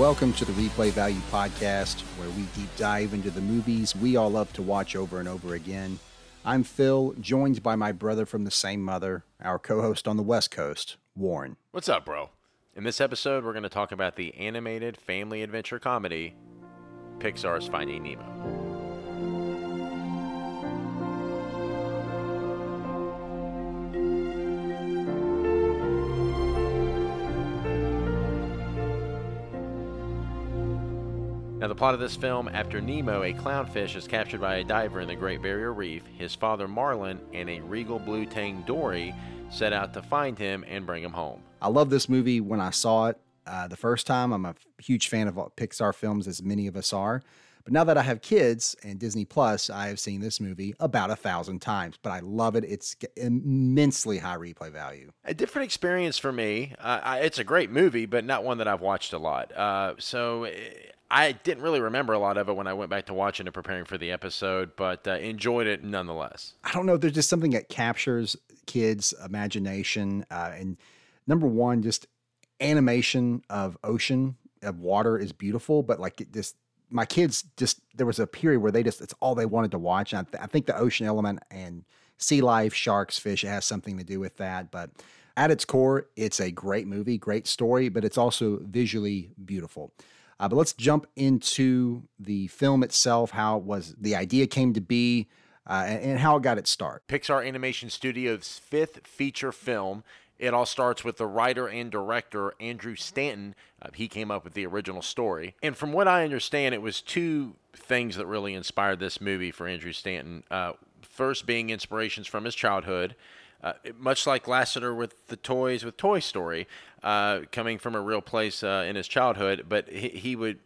Welcome to the Replay Value Podcast, where we deep dive into the movies we all love to watch over and over again. I'm Phil, joined by my brother from the same mother, our co host on the West Coast, Warren. What's up, bro? In this episode, we're going to talk about the animated family adventure comedy Pixar's Finding Nemo. Now, the plot of this film after Nemo, a clownfish, is captured by a diver in the Great Barrier Reef, his father Marlin and a regal blue tang Dory set out to find him and bring him home. I love this movie when I saw it uh, the first time. I'm a huge fan of Pixar films, as many of us are. But now that I have kids and Disney Plus, I have seen this movie about a thousand times. But I love it. It's immensely high replay value. A different experience for me. Uh, I, it's a great movie, but not one that I've watched a lot. Uh, so I didn't really remember a lot of it when I went back to watching it, preparing for the episode, but uh, enjoyed it nonetheless. I don't know. There's just something that captures kids' imagination. Uh, and number one, just animation of ocean, of water is beautiful, but like it just, my kids just, there was a period where they just, it's all they wanted to watch. And I, th- I think the ocean element and sea life, sharks, fish, it has something to do with that. But at its core, it's a great movie, great story, but it's also visually beautiful. Uh, but let's jump into the film itself, how it was the idea came to be, uh, and, and, how it got its start. Pixar Animation Studios' fifth feature film. It all starts with the writer and director Andrew Stanton. Uh, he came up with the original story, and from what I understand, it was two things that really inspired this movie for Andrew Stanton. Uh, first, being inspirations from his childhood. Uh, much like Lasseter with the toys with Toy Story, uh, coming from a real place uh, in his childhood, but he, he, would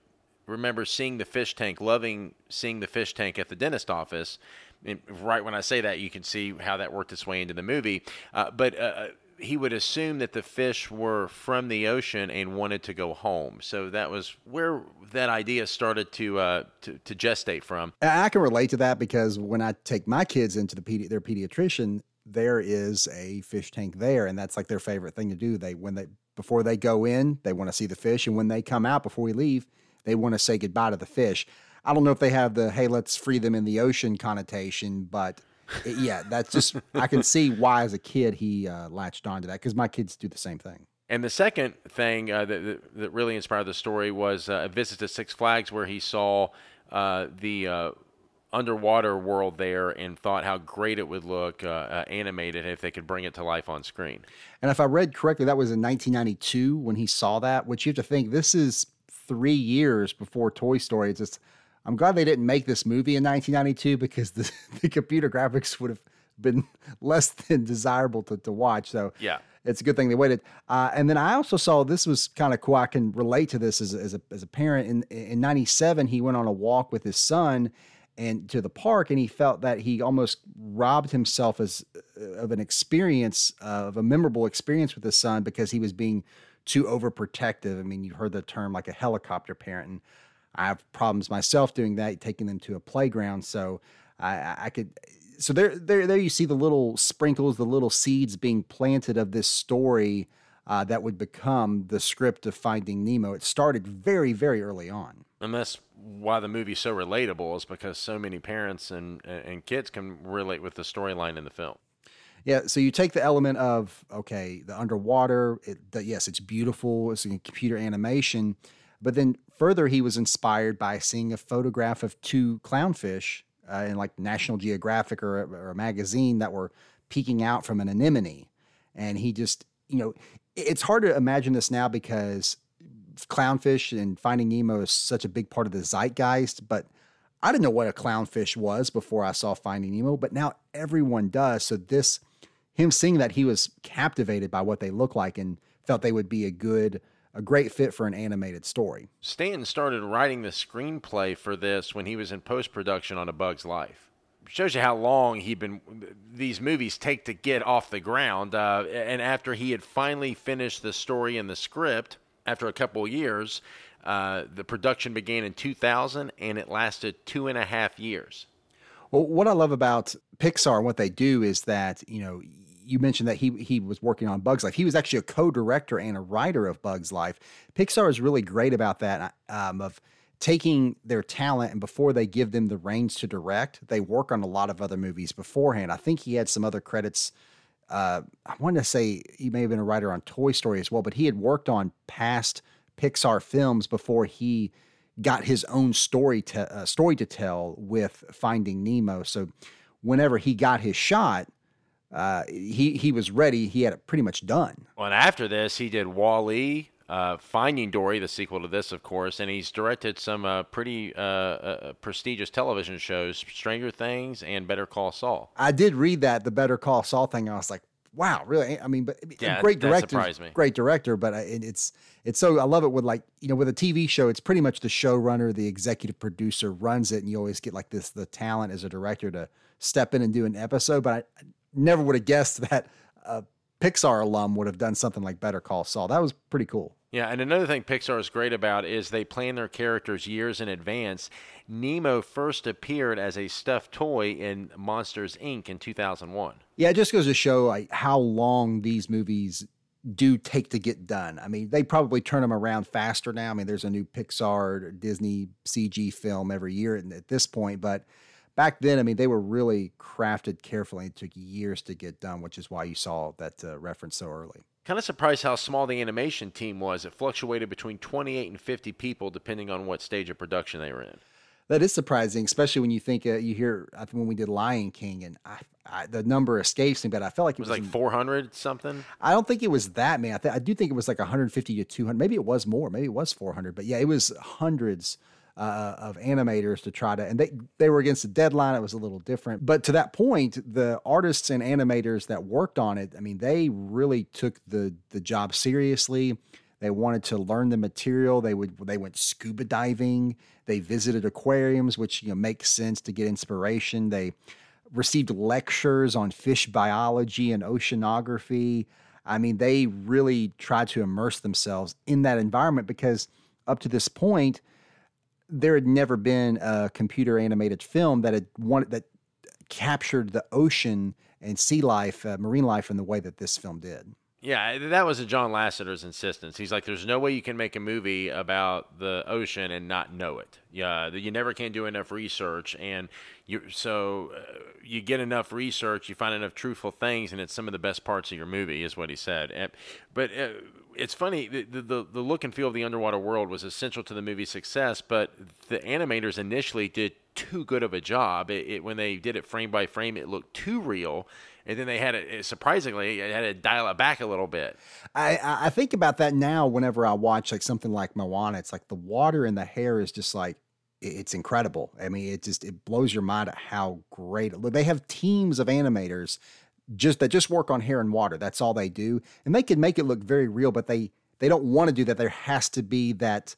remember seeing the fish tank, loving seeing the fish tank at the dentist office. And right when I say that, you can see how that worked its way into the movie. Uh, but uh, he would assume that the fish were from the ocean and wanted to go home. So that was where that idea started to uh, to, to gestate from. I can relate to that because when I take my kids into the pedi- their pediatrician, there is a fish tank there and that's like their favorite thing to do. They when they before they go in they want to see the fish and when they come out before we leave they want to say goodbye to the fish. I don't know if they have the hey let's free them in the ocean connotation but it, yeah that's just i can see why as a kid he uh, latched onto that because my kids do the same thing. And the second thing uh, that, that really inspired the story was uh, a visit to Six Flags where he saw uh, the uh, underwater world there and thought how great it would look uh, uh, animated if they could bring it to life on screen. And if I read correctly, that was in 1992 when he saw that. Which you have to think this is three years before Toy Story. It's just I'm glad they didn't make this movie in 1992 because the, the computer graphics would have been less than desirable to, to watch. So yeah. It's a good thing they waited. Uh, and then I also saw this was kind of cool. I can relate to this as, as, a, as a parent. In, in 97, he went on a walk with his son and to the park and he felt that he almost robbed himself as uh, of an experience of a memorable experience with his son because he was being too overprotective. I mean you heard the term like a helicopter parent and i have problems myself doing that taking them to a playground. So i, I could so there, there there you see the little sprinkles the little seeds being planted of this story uh, that would become the script of finding nemo it started very very early on and that's why the movie's so relatable is because so many parents and and kids can relate with the storyline in the film. Yeah, so you take the element of okay, the underwater. It, the, yes, it's beautiful. It's a computer animation, but then further, he was inspired by seeing a photograph of two clownfish uh, in like National Geographic or, or a magazine that were peeking out from an anemone, and he just you know it's hard to imagine this now because clownfish and Finding Nemo is such a big part of the zeitgeist, but I didn't know what a clownfish was before I saw Finding Nemo, but now everyone does. So this him seeing that he was captivated by what they look like and felt they would be a good a great fit for an animated story. Stanton started writing the screenplay for this when he was in post production on A Bug's Life. Shows you how long he'd been these movies take to get off the ground. Uh, and after he had finally finished the story and the script, after a couple of years, uh, the production began in 2000 and it lasted two and a half years. Well, what I love about Pixar and what they do is that, you know, you mentioned that he he was working on Bugs Life. He was actually a co-director and a writer of Bugs Life. Pixar is really great about that um, of taking their talent and before they give them the reins to direct, they work on a lot of other movies beforehand. I think he had some other credits. Uh, I want to say he may have been a writer on Toy Story as well, but he had worked on past Pixar films before he got his own story to uh, story to tell with Finding Nemo. So whenever he got his shot, uh, he he was ready. He had it pretty much done. Well, and after this, he did WALL-E, uh, Finding Dory, the sequel to this, of course, and he's directed some uh, pretty uh, uh, prestigious television shows, Stranger Things and Better Call Saul. I did read that the Better Call Saul thing. I was like, wow, really? I mean, but yeah, great director, me. great director. But it's it's so I love it with like you know with a TV show, it's pretty much the showrunner, the executive producer runs it, and you always get like this the talent as a director to step in and do an episode. But I, never would have guessed that a Pixar alum would have done something like Better Call Saul. That was pretty cool. Yeah, and another thing Pixar is great about is they plan their characters years in advance. Nemo first appeared as a stuffed toy in Monsters Inc. in 2001. Yeah, it just goes to show like how long these movies do take to get done. I mean, they probably turn them around faster now. I mean, there's a new Pixar, Disney CG film every year at this point, but back then, I mean, they were really crafted carefully. It took years to get done, which is why you saw that uh, reference so early. Kind of surprised how small the animation team was. It fluctuated between 28 and 50 people, depending on what stage of production they were in. That is surprising, especially when you think uh, you hear I think when we did Lion King, and I, I, the number escapes me, but I felt like it, it was, like 400 something. I don't think it was that many. I, th- I do think it was like 150 to 200. Maybe it was more. Maybe it was 400. But yeah, it was hundreds uh, of animators to try to, and they they were against the deadline. It was a little different, but to that point, the artists and animators that worked on it, I mean, they really took the the job seriously. They wanted to learn the material. They would they went scuba diving. They visited aquariums, which you know makes sense to get inspiration. They received lectures on fish biology and oceanography. I mean, they really tried to immerse themselves in that environment because up to this point, there had never been a computer animated film that had wanted that captured the ocean and sea life, uh, marine life, in the way that this film did. Yeah, that was a John Lasseter's insistence. He's like, "There's no way you can make a movie about the ocean and not know it. Yeah, you never can do enough research, and you so uh, you get enough research, you find enough truthful things, and it's some of the best parts of your movie," is what he said. And, but uh, it's funny the, the the look and feel of the underwater world was essential to the movie's success, but the animators initially did too good of a job. It, it, when they did it frame by frame, it looked too real, and then they had it surprisingly it had to dial it back a little bit. I I think about that now whenever I watch like something like Moana. It's like the water and the hair is just like it's incredible. I mean, it just it blows your mind at how great. They have teams of animators just that just work on hair and water. That's all they do, and they can make it look very real, but they they don't want to do that. There has to be that.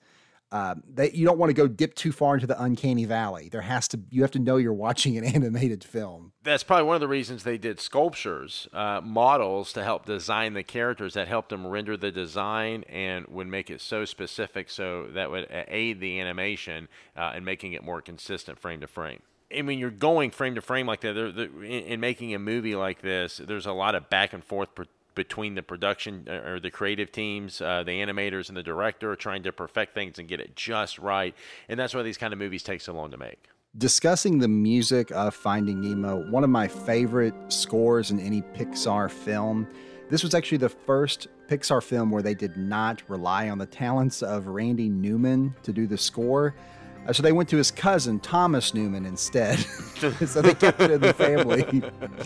Uh, that you don't want to go dip too far into the uncanny valley. There has to you have to know you're watching an animated film. That's probably one of the reasons they did sculptures, uh, models to help design the characters that helped them render the design and would make it so specific, so that would aid the animation uh, and making it more consistent frame to frame. I mean, you're going frame to frame like that. They're, they're, in, in, making a movie like this, there's a lot of back and forth per, between the production uh, or the creative teams, uh, the animators, and the director, trying to perfect things and get it just right. And that's why these kind of movies take so long to make. Discussing the music of Finding Nemo, one of my favorite scores in any Pixar film. This was actually the first Pixar film where they did not rely on the talents of Randy Newman to do the score. Uh, so they went to his cousin, Thomas Newman, instead. so they kept it in the family.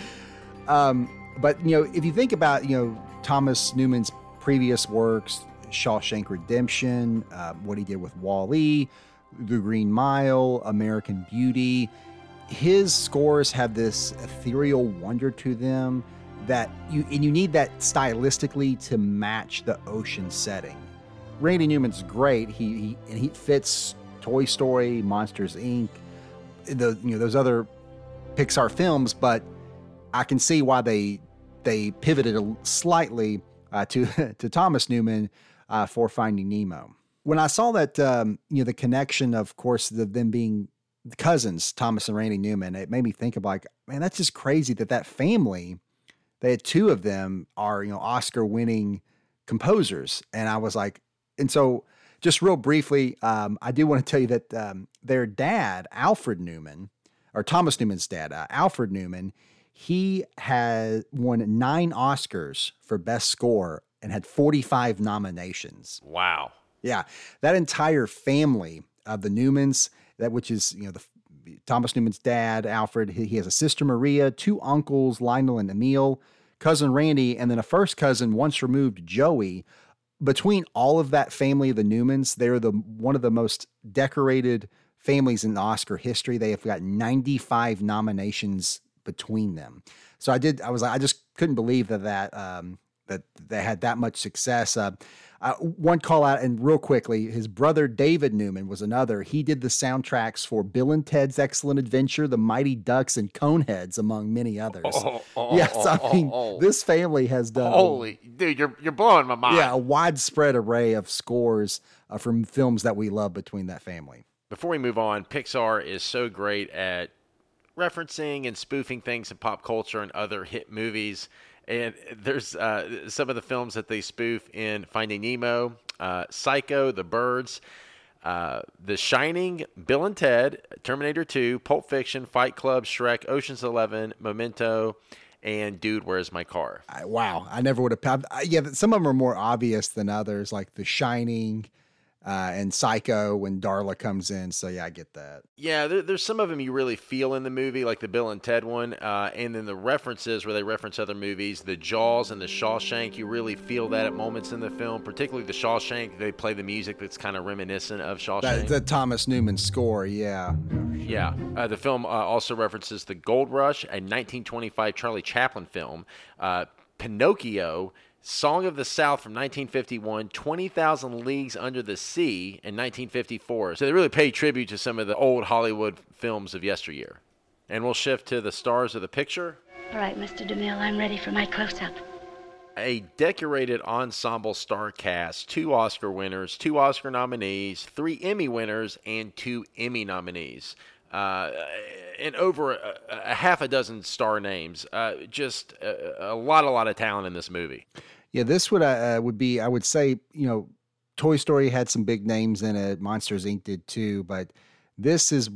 um, but, you know, if you think about, you know, Thomas Newman's previous works, Shawshank Redemption, uh, what he did with WALL-E, The Green Mile, American Beauty, his scores have this ethereal wonder to them that you and you need that stylistically to match the ocean setting. Randy Newman's great. He, he and he fits Toy Story, Monsters Inc., the you know those other Pixar films, but I can see why they they pivoted slightly uh, to to Thomas Newman uh, for Finding Nemo. When I saw that, um, you know, the connection, of course, the, them being cousins, Thomas and Randy Newman, it made me think of like, man, that's just crazy that that family they had two of them are you know Oscar winning composers, and I was like, and so just real briefly, um, I do want to tell you that um, their dad, Alfred Newman, or Thomas Newman's dad, uh, Alfred Newman, he had won nine Oscars for Best Score and had 45 nominations. Wow. Yeah, that entire family of the Newmans, that which is you know the Thomas Newman's dad, Alfred. He, he has a sister Maria, two uncles, Lionel and Emil, cousin Randy, and then a first cousin, once removed, Joey. Between all of that family of the Newmans, they're the one of the most decorated families in Oscar history. They have got 95 nominations between them. So I did. I was like, I just couldn't believe that that um, that they had that much success. Uh, uh, one call out, and real quickly, his brother David Newman was another. He did the soundtracks for Bill and Ted's Excellent Adventure, The Mighty Ducks, and Coneheads, among many others. Oh, oh, yes, oh, I mean oh, this family has done. Holy dude, you're you're blowing my mind. Yeah, a widespread array of scores uh, from films that we love between that family. Before we move on, Pixar is so great at referencing and spoofing things in pop culture and other hit movies. And there's uh, some of the films that they spoof in Finding Nemo, uh, Psycho, The Birds, uh, The Shining, Bill and Ted, Terminator 2, Pulp Fiction, Fight Club, Shrek, Ocean's Eleven, Memento, and Dude, Where's My Car? I, wow, I never would have. Yeah, some of them are more obvious than others, like The Shining uh, and Psycho when Darla comes in. So yeah, I get that. Yeah, there, there's some of them you really feel in the movie, like the Bill and Ted one, uh, and then the references where they reference other movies, the Jaws and the Shawshank. You really feel that at moments in the film, particularly the Shawshank. They play the music that's kind of reminiscent of Shawshank. That, the Thomas Newman score, yeah. Yeah, uh, the film uh, also references the Gold Rush, a 1925 Charlie Chaplin film, uh, Pinocchio Song of the South from 1951, 20,000 Leagues Under the Sea in 1954. So they really pay tribute to some of the old Hollywood films of yesteryear. And we'll shift to the stars of the picture. All right, Mr. DeMille, I'm ready for my close up. A decorated ensemble star cast, two Oscar winners, two Oscar nominees, three Emmy winners, and two Emmy nominees. Uh, and over a, a, half a dozen star names. Uh, just a, a, lot, a lot of talent in this movie. Yeah, this would uh, uh, would be, I would say, you know, Toy Story had some big names in it. Monsters Inc. did too, but this is,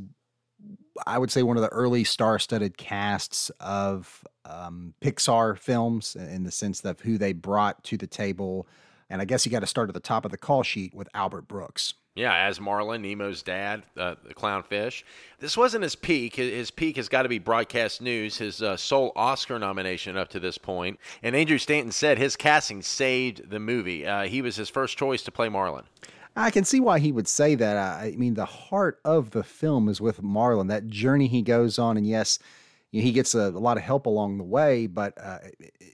I would say, one of the early star-studded casts of um, Pixar films in the sense of who they brought to the table. And I guess you got to start at the top of the call sheet with Albert Brooks. Yeah, as Marlin, Nemo's dad, uh, the clownfish. This wasn't his peak. His peak has got to be broadcast news, his uh, sole Oscar nomination up to this point. And Andrew Stanton said his casting saved the movie. Uh, he was his first choice to play Marlin. I can see why he would say that. I mean, the heart of the film is with Marlin, that journey he goes on. And yes, he gets a, a lot of help along the way, but uh,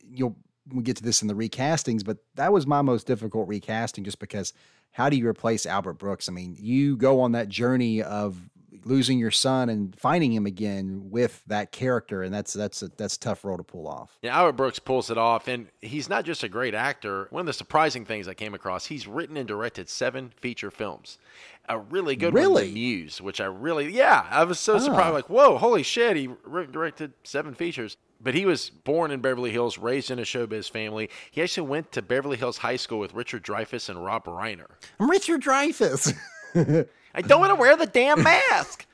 you'll we get to this in the recastings, but that was my most difficult recasting just because how do you replace Albert Brooks? I mean, you go on that journey of losing your son and finding him again with that character, and that's that's a that's a tough role to pull off. Yeah, Albert Brooks pulls it off, and he's not just a great actor. One of the surprising things I came across, he's written and directed seven feature films. A really good really? one, Muse, which I really yeah, I was so surprised. Ah. Like, whoa, holy shit, he directed seven features but he was born in Beverly Hills, raised in a showbiz family. He actually went to Beverly Hills High School with Richard Dreyfuss and Rob Reiner. I'm Richard Dreyfuss. I don't want to wear the damn mask.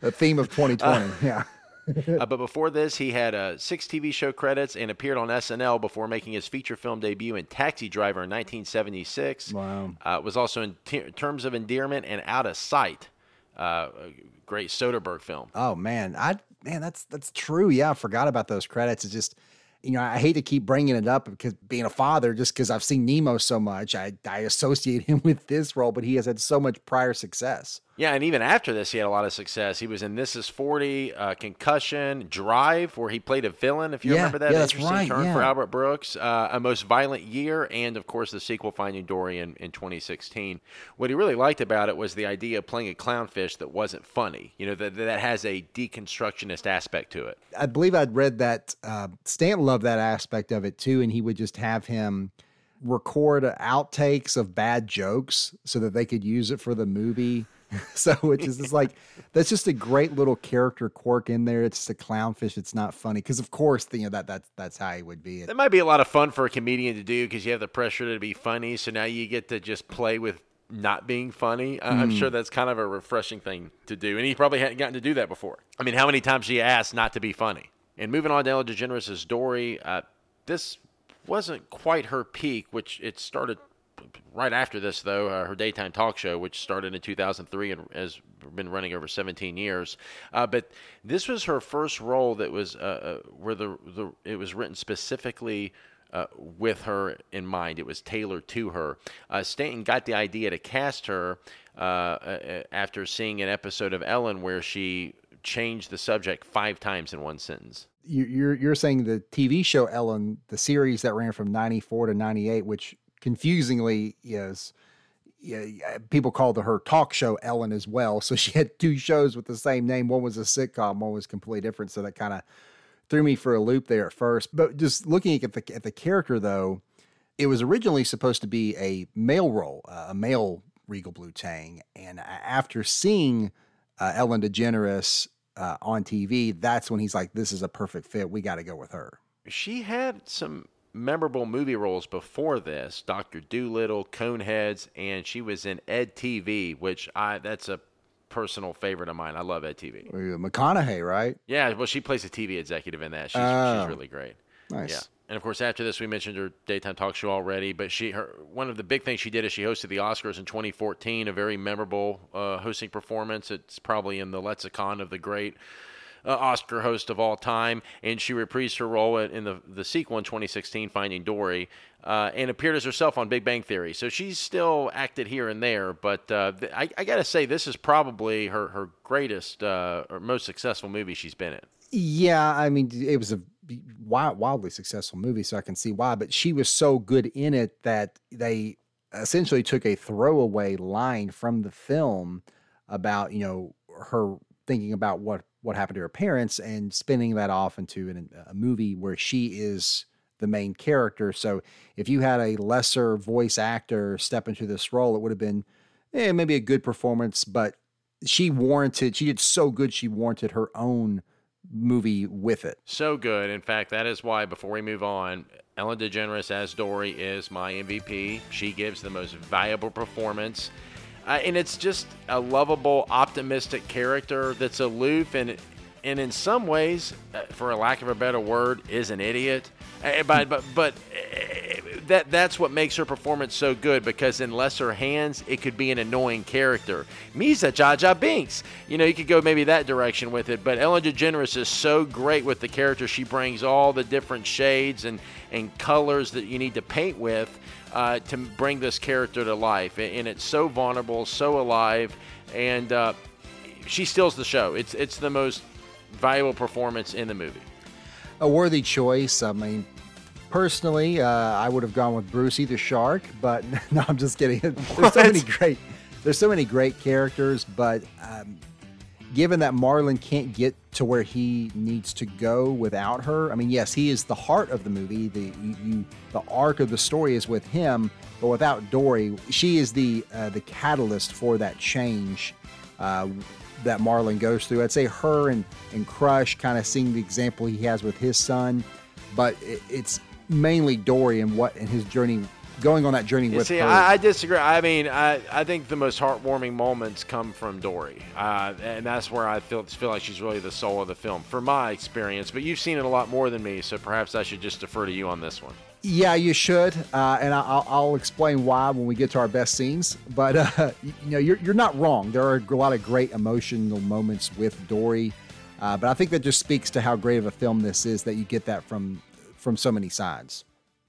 the theme of 2020. Uh, yeah. uh, but before this, he had uh, six TV show credits and appeared on SNL before making his feature film debut in Taxi Driver in 1976. Wow. Uh, was also in Terms of Endearment and Out of Sight. Uh, great Soderbergh film. Oh man, I man, that's that's true. Yeah, I forgot about those credits. It's just you know, I hate to keep bringing it up because being a father, just because I've seen Nemo so much, I, I associate him with this role, but he has had so much prior success. Yeah, and even after this, he had a lot of success. He was in This Is 40, uh, Concussion, Drive, where he played a villain, if you yeah, remember that yeah, interesting right, turn yeah. for Albert Brooks. Uh, a Most Violent Year, and of course, the sequel, Finding Dory, in, in 2016. What he really liked about it was the idea of playing a clownfish that wasn't funny, you know, that, that has a deconstructionist aspect to it. I believe I'd read that uh, Stanton loved that aspect of it too, and he would just have him record outtakes of bad jokes so that they could use it for the movie. so which is just like that's just a great little character quirk in there. It's just a clownfish. It's not funny because of course you know that that's that's how he would be. That might be a lot of fun for a comedian to do because you have the pressure to be funny. So now you get to just play with not being funny. Mm. I'm sure that's kind of a refreshing thing to do, and he probably hadn't gotten to do that before. I mean, how many times he asked not to be funny? And moving on to Ellen DeGeneres' Dory, uh, this wasn't quite her peak, which it started right after this, though, uh, her daytime talk show, which started in 2003 and has been running over 17 years. Uh, but this was her first role that was uh, uh where the, the it was written specifically. Uh, with her in mind, it was tailored to her. Uh, Stanton got the idea to cast her after seeing an episode of Ellen where she changed the subject five times in one sentence you're you're saying the TV show Ellen, the series that ran from '94 to '98, which confusingly is yeah, people called her talk show Ellen as well. So she had two shows with the same name. One was a sitcom, one was completely different. So that kind of threw me for a loop there at first. But just looking at the at the character though, it was originally supposed to be a male role, uh, a male Regal Blue Tang. And after seeing uh, Ellen DeGeneres uh, on TV, that's when he's like, "This is a perfect fit. We got to go with her." She had some memorable movie roles before this Dr. Dolittle, Coneheads, and she was in Ed TV, which I that's a personal favorite of mine. I love Ed TV. McConaughey, right? Yeah, well, she plays a TV executive in that. She's, she's oh. really great. Nice. Yeah. And of course, after this, we mentioned her daytime talk show already. But she, her, one of the big things she did is she hosted the Oscars in 2014, a very memorable uh, hosting performance. It's probably in the lexicon of the great uh, Oscar host of all time, and she reprised her role in the the sequel in 2016, Finding Dory, uh, and appeared as herself on Big Bang Theory. So she's still acted here and there, but uh, I, I got to say this is probably her her greatest uh, or most successful movie she's been in. Yeah, I mean it was a wildly successful movie, so I can see why. But she was so good in it that they essentially took a throwaway line from the film about you know her thinking about what what happened to her parents and spinning that off into an, a movie where she is the main character. So if you had a lesser voice actor step into this role, it would have been eh, maybe a good performance, but she warranted, she did so good, she warranted her own movie with it. So good. In fact, that is why, before we move on, Ellen DeGeneres as Dory is my MVP. She gives the most valuable performance. Uh, and it's just a lovable, optimistic character that's aloof and and in some ways, uh, for a lack of a better word, is an idiot. Uh, but but but uh, that that's what makes her performance so good because in lesser hands, it could be an annoying character. Misa Jar Binks. You know, you could go maybe that direction with it. But Ellen DeGeneres is so great with the character. She brings all the different shades and and colors that you need to paint with uh, to bring this character to life. And it's so vulnerable, so alive, and uh, she steals the show. It's it's the most valuable performance in the movie. A worthy choice. I mean, personally, uh, I would have gone with Brucey the Shark, but no, I'm just kidding. There's so many great. There's so many great characters, but um, given that Marlin can't get to where he needs to go without her. I mean, yes, he is the heart of the movie. The you, the arc of the story is with him, but without Dory, she is the uh, the catalyst for that change uh, that Marlin goes through. I'd say her and and Crush kind of seeing the example he has with his son, but it, it's mainly Dory and what and his journey going on that journey with see, her. I, I, disagree. I mean, I, I think the most heartwarming moments come from Dory, uh, and that's where I feel feel like she's really the soul of the film, for my experience. But you've seen it a lot more than me, so perhaps I should just defer to you on this one. Yeah, you should, uh, and I'll, I'll, explain why when we get to our best scenes. But uh, you know, you're you're not wrong. There are a lot of great emotional moments with Dory, uh, but I think that just speaks to how great of a film this is that you get that from from so many sides.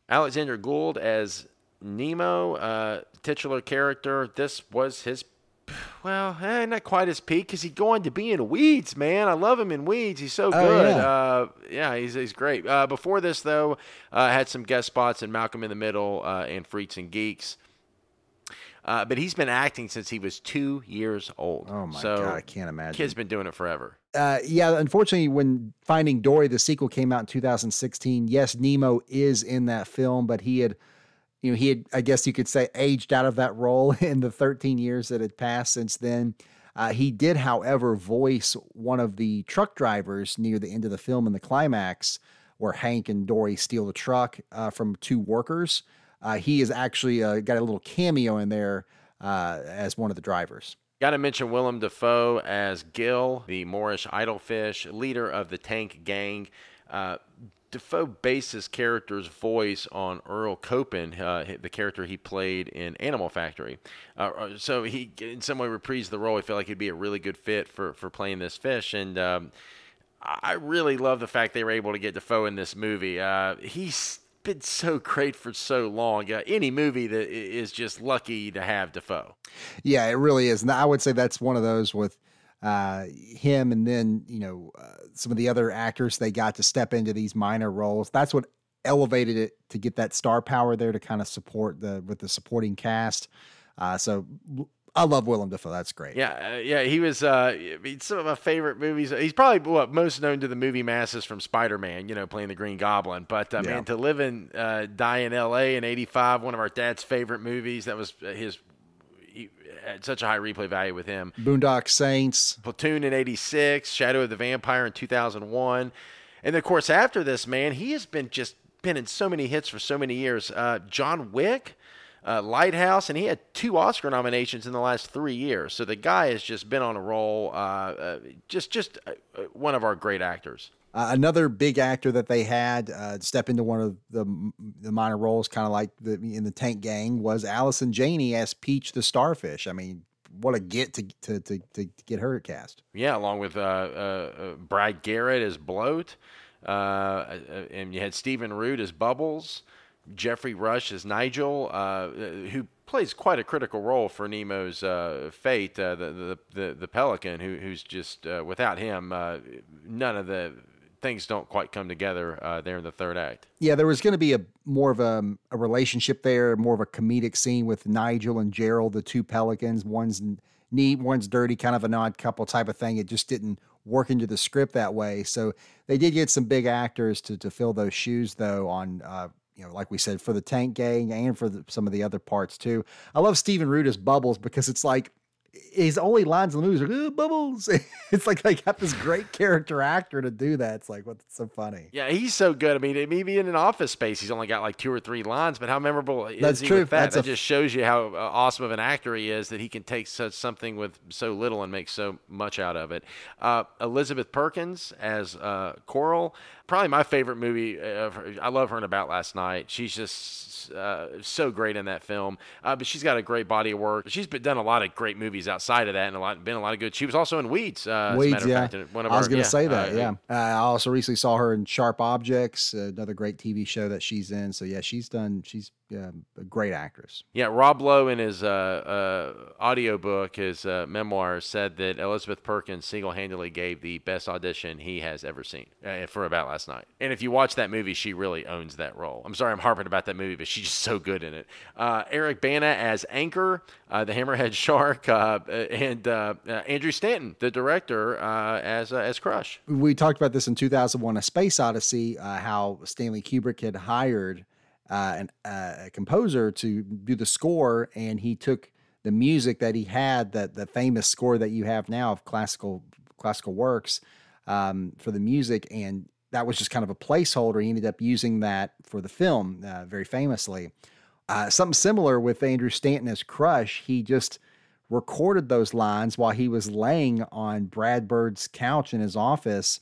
Alexander Gould as Nemo, uh, titular character. This was his, well, eh, not quite his peak because he's going to be in Weeds, man. I love him in Weeds. He's so oh, good. Yeah. Uh, yeah, he's, he's great. Uh, before this, though, uh, had some guest spots in Malcolm in the Middle uh, and Freaks and Geeks. Uh, but he's been acting since he was two years old. Oh my so god, I can't imagine. Kid's been doing it forever. Uh, yeah, unfortunately, when Finding Dory, the sequel came out in 2016. Yes, Nemo is in that film, but he had you know, he had, I guess you could say, aged out of that role in the 13 years that had passed since then. Uh, he did, however, voice one of the truck drivers near the end of the film in the climax, where Hank and Dory steal the truck uh, from two workers. Uh, he is actually uh, got a little cameo in there uh, as one of the drivers. Got to mention Willem Dafoe as Gil, the Moorish idolfish, leader of the tank gang. Dafoe based his character's voice on Earl Copen, uh, the character he played in Animal Factory. Uh, uh, so he, in some way, reprised the role. He felt like he'd be a really good fit for, for playing this fish. And um, I really love the fact they were able to get Dafoe in this movie. Uh, he's been so great for so long. Uh, any movie that is just lucky to have Dafoe. Yeah, it really is. And I would say that's one of those with uh, him and then, you know, uh, some of the other actors they got to step into these minor roles. That's what elevated it to get that star power there to kind of support the with the supporting cast. Uh, so I love Willem Dafoe. That's great. Yeah, uh, yeah, he was uh, some of my favorite movies. He's probably what most known to the movie masses from Spider Man, you know, playing the Green Goblin. But uh, yeah. man, to live and uh, die in L.A. in '85, one of our dad's favorite movies. That was uh, his. He had such a high replay value with him. Boondock Saints, Platoon in '86, Shadow of the Vampire in 2001, and of course after this, man, he has been just been in so many hits for so many years. Uh, John Wick uh, Lighthouse, and he had two Oscar nominations in the last three years. So the guy has just been on a roll. Uh, uh, just, just uh, uh, one of our great actors. Uh, another big actor that they had step into one of the the minor roles, kind of like the in the Tank Gang, was Allison Janney as Peach the Starfish. I mean, what a get to to to, to get her cast. Yeah, along with Brad Garrett as Bloat, and you had Stephen Root as Bubbles. Geoffrey Rush as Nigel, uh, who plays quite a critical role for Nemo's uh, fate, uh, the, the, the the pelican, who, who's just uh, without him, uh, none of the things don't quite come together uh, there in the third act. Yeah, there was going to be a more of a, a relationship there, more of a comedic scene with Nigel and Gerald, the two pelicans. One's neat, one's dirty, kind of an odd couple type of thing. It just didn't work into the script that way. So they did get some big actors to to fill those shoes, though, on uh, you know, like we said, for the tank gang and for the, some of the other parts too. I love Stephen Root as Bubbles because it's like his only lines in the movie are Bubbles. it's like they got this great character actor to do that. It's like, what's so funny? Yeah, he's so good. I mean, maybe in an office space, he's only got like two or three lines, but how memorable is That's he true. with that? That's that just shows you how uh, awesome of an actor he is that he can take such something with so little and make so much out of it. Uh, Elizabeth Perkins as uh, Coral, probably my favorite movie. I love her in About Last Night. She's just uh, so great in that film. Uh, but she's got a great body of work. She's been, done a lot of great movies outside of that, and a lot been a lot of good. She was also in Weeds. Uh, Weeds, yeah. Fact, one of I was going to yeah, say that. Uh, yeah. Uh, I also recently saw her in Sharp Objects, another great TV show that she's in. So yeah, she's done. She's a great actress. Yeah, Rob Lowe in his uh, uh, audiobook, his uh, memoir, said that Elizabeth Perkins single-handedly gave the best audition he has ever seen uh, for About Last Night. And if you watch that movie, she really owns that role. I'm sorry I'm harping about that movie, but she's just so good in it. Uh, Eric Bana as Anchor, uh, the Hammerhead Shark, uh, and Andrew Stanton, the director, as as Crush. We talked about this in 2001: A Space Odyssey, how Stanley Kubrick had hired uh, an, uh, a composer to do the score, and he took the music that he had, that the famous score that you have now of classical classical works um, for the music, and that was just kind of a placeholder. He ended up using that for the film uh, very famously. Uh, something similar with Andrew Stanton as Crush. He just recorded those lines while he was laying on Brad Bird's couch in his office.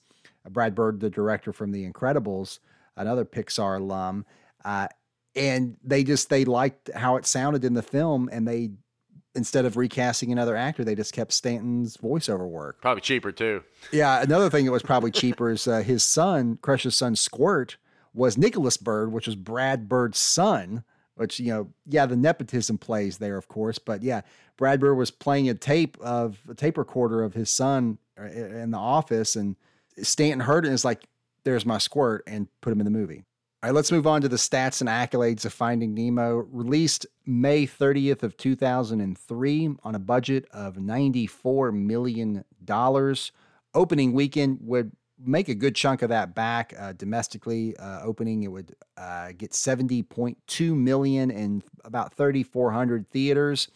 Brad Bird, the director from The Incredibles, another Pixar alum. Uh, and they just they liked how it sounded in the film and they instead of recasting another actor they just kept stanton's voiceover work. Probably cheaper too. Yeah another thing that was probably cheaper is uh, his son crush's son squirt was nicholas bird which was brad bird's son which you know yeah the nepotism plays there of course but yeah brad bird was playing a tape of a tape recorder of his son uh, in the office and stanton heard it and is like there's my squirt and put him in the movie all right, let's move on to the stats and accolades of Finding Nemo. Released May 30th of 2003 on a budget of $94 million. Opening weekend would make a good chunk of that back uh, domestically. Uh, opening, it would uh, get 70.2 million in about 3,400 theaters.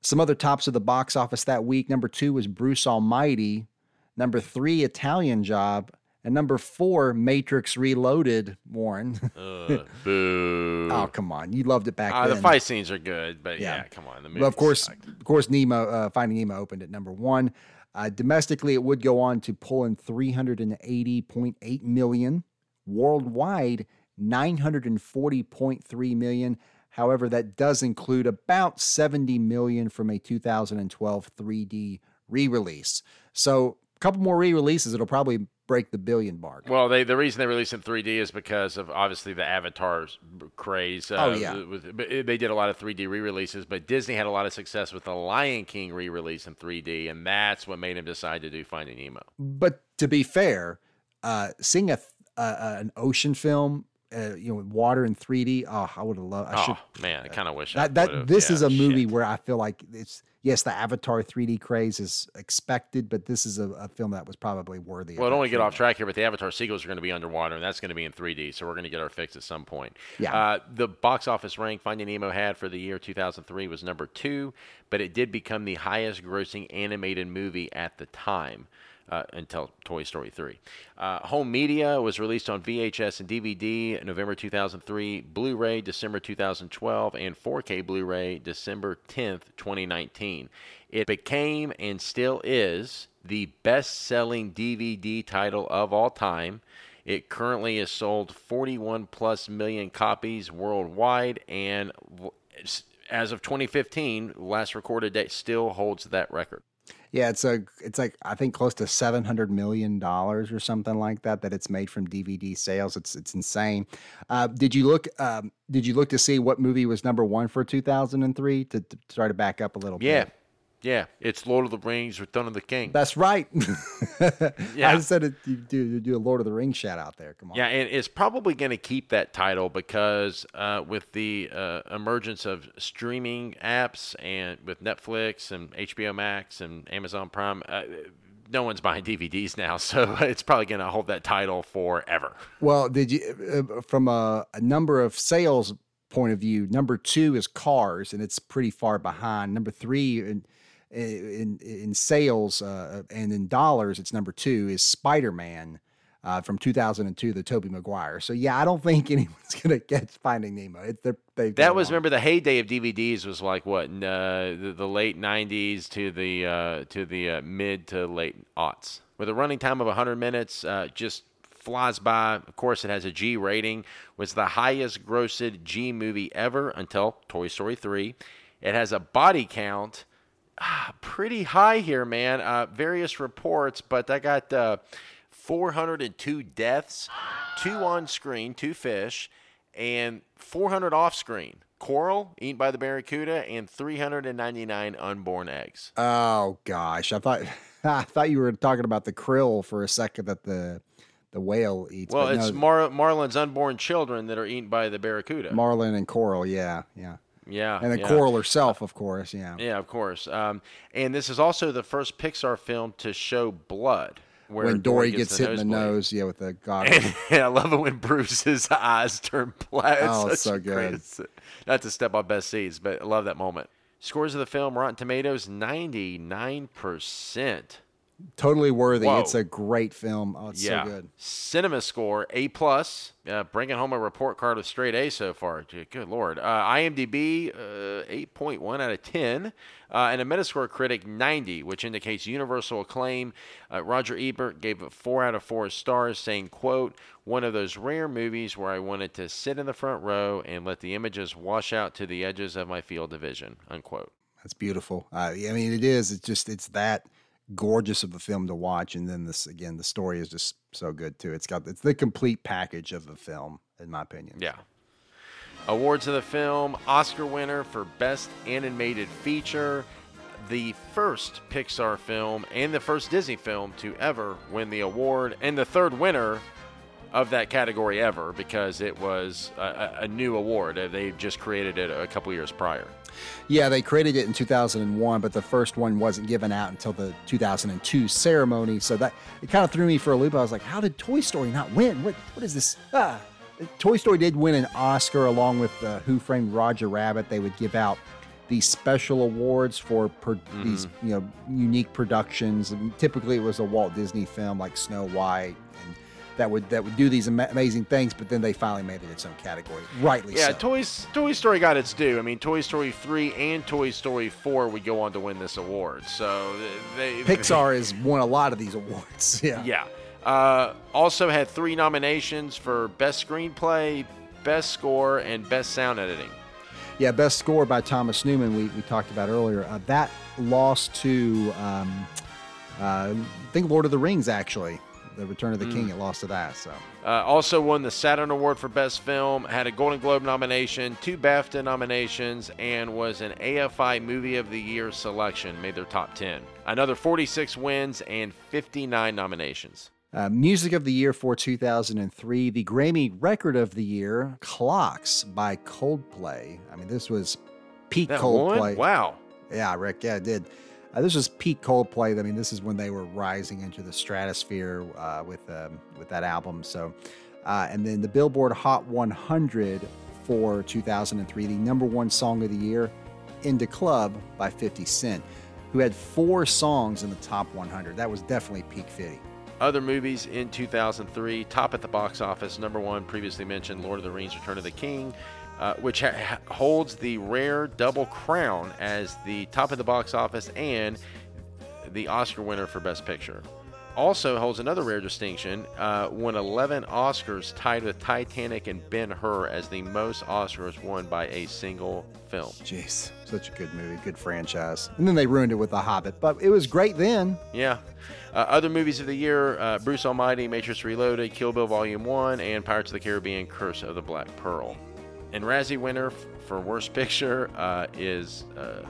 Some other tops of the box office that week. Number two was Bruce Almighty. Number three, Italian Job. And number four, Matrix Reloaded, Warren. Uh, boo. oh, come on. You loved it back Uh, then. the fight scenes are good, but yeah, Yeah. come on. The movie of course, sucked. of course, Nemo, uh, Finding Nemo opened at number one. Uh, domestically, it would go on to pull in 380.8 million. Worldwide, 940.3 million. However, that does include about 70 million from a 2012 3D re-release. So, a couple more re-releases, it'll probably break the billion mark. Well, they the reason they released in 3D is because of obviously the Avatar craze. Uh, Oh, yeah. with- they did a lot of 3D re-releases, but Disney had a lot of success with the Lion King re-release in 3D, and that's what made him decide to do Finding Nemo. But to be fair, uh, seeing a uh, an ocean film, uh, you know, water in 3D, oh, I would have loved. I oh should man, I kind of wish I that that this yeah, is a movie shit. where I feel like it's yes, the Avatar 3D craze is expected, but this is a, a film that was probably worthy. Well, of don't want to get off track here, but the Avatar sequels are going to be underwater, and that's going to be in 3D, so we're going to get our fix at some point. Yeah. Uh, the box office rank Finding Nemo had for the year 2003 was number two, but it did become the highest grossing animated movie at the time. Uh, until Toy Story 3. Uh, home media was released on VHS and DVD November 2003, Blu ray December 2012, and 4K Blu ray December 10th, 2019. It became and still is the best selling DVD title of all time. It currently has sold 41 plus million copies worldwide, and as of 2015, last recorded date, still holds that record. Yeah, it's a it's like I think close to seven hundred million dollars or something like that that it's made from DVD sales. It's it's insane. Uh, did you look? Um, did you look to see what movie was number one for two thousand and three? To, to try to back up a little Yeah, bit. Yeah, it's Lord of the Rings, Return of the King. That's right. Yeah. I said it, you do you do a Lord of the Rings shout out there. Come on. Yeah, and it's probably going to keep that title because uh, with the uh, emergence of streaming apps and with Netflix and HBO Max and Amazon Prime, uh, no one's buying DVDs now, so it's probably going to hold that title forever. Well, did you uh, from a, a number of sales point of view? Number two is Cars, and it's pretty far behind. Number three in in, in sales uh, and in dollars, it's number two is Spider Man. Uh, from 2002, the Tobey Maguire. So yeah, I don't think anyone's gonna get Finding Nemo. They've That was on. remember the heyday of DVDs was like what n- uh, the, the late '90s to the uh, to the uh, mid to late aughts with a running time of 100 minutes. Uh, just flies by. Of course, it has a G rating. Was the highest grossed G movie ever until Toy Story 3. It has a body count ah, pretty high here, man. Uh, various reports, but I got uh, 402 deaths, two on screen, two fish, and 400 off screen. Coral eaten by the barracuda, and 399 unborn eggs. Oh gosh, I thought I thought you were talking about the krill for a second that the the whale eats. Well, it's no, Mar- Marlin's unborn children that are eaten by the barracuda. Marlin and Coral. Yeah, yeah, yeah, and then yeah. Coral herself, of course. Yeah. Yeah, of course. Um, and this is also the first Pixar film to show blood. Where when Dory gets, hit in the nose, yeah, with the goggles. I love it when Bruce's eyes turn black. Oh, so great- good. Not to step on best seeds, but I love that moment. Scores of the film Rotten Tomatoes 99%. Totally worthy. Whoa. It's a great film. Oh, it's yeah. so good. Cinema score A plus, uh, bringing home a report card of straight A so far. Good lord. Uh, IMDb uh, 8.1 out of 10, uh, and a Metascore critic 90, which indicates universal acclaim. Uh, Roger Ebert gave it four out of four stars, saying, "quote One of those rare movies where I wanted to sit in the front row and let the images wash out to the edges of my field of vision." Unquote. That's beautiful. Uh, I mean, it is. It's just it's that gorgeous of a film to watch, and then this again, the story is just so good too. It's got it's the complete package of the film, in my opinion. Yeah. Awards of the film Oscar winner for Best Animated Feature, the first Pixar film and the first Disney film to ever win the award, and the third winner of that category ever because it was a, a, new award. Uh, They just created it a couple years prior. Yeah, they created it in 2001, but the first one wasn't given out until the 2002 ceremony. So that it kind of threw me for a loop. I was like, how did Toy Story not win? What what is this? Ah. Toy Story did win an Oscar along with uh, Who Framed Roger Rabbit. They would give out these special awards for per, these you know unique productions. And typically, it was a Walt Disney film like Snow White, that would that would do these ama- amazing things. But then they finally made it its own category, rightly Yeah, so. Toy, Toy Story got its due. I mean, Toy Story 3 and Toy Story 4 would go on to win this award. So they Pixar has won a lot of these awards. Yeah. Yeah. Uh, also had three nominations for Best Screenplay, Best Score, and Best Sound Editing. Yeah, best score by Thomas Newman, we, we talked about earlier. Uh, that lost to, um, uh, I think, Lord of the Rings, actually. The Return of the King, it lost to that. So, Uh, also won the Saturn Award for Best Film, had a Golden Globe nomination, two BAFTA nominations, and was an AFI Movie of the Year selection, made their top 10. Another 46 wins and 59 nominations. uh, Music of the Year for 2003, the Grammy Record of the Year, Clocks by Coldplay. I mean, this was peak That Coldplay. won? Wow. Yeah, Rick. Yeah, it did. Uh, this was peak Coldplay. I mean, this is when they were rising into the stratosphere uh, with um, with that album. So, uh, and then the Billboard Hot 100 for 2003, the number one song of the year, "In da Club" by 50 Cent, who had four songs in the top 100. That was definitely peak 50. Other movies in 2003, top at the box office. Number one, previously mentioned, Lord of the Rings: Return of the King, uh, which ha- holds the rare double crown as the top of the box office and the Oscar winner for Best Picture. Also holds another rare distinction, uh, won 11 Oscars, tied with Titanic and Ben Hur as the most Oscars won by a single film. Jeez, such a good movie, good franchise. And then they ruined it with The Hobbit, but it was great then. Yeah. Uh, other movies of the year uh, Bruce Almighty, Matrix Reloaded, Kill Bill Volume 1, and Pirates of the Caribbean Curse of the Black Pearl. And Razzie winner f- for Worst Picture uh, is uh,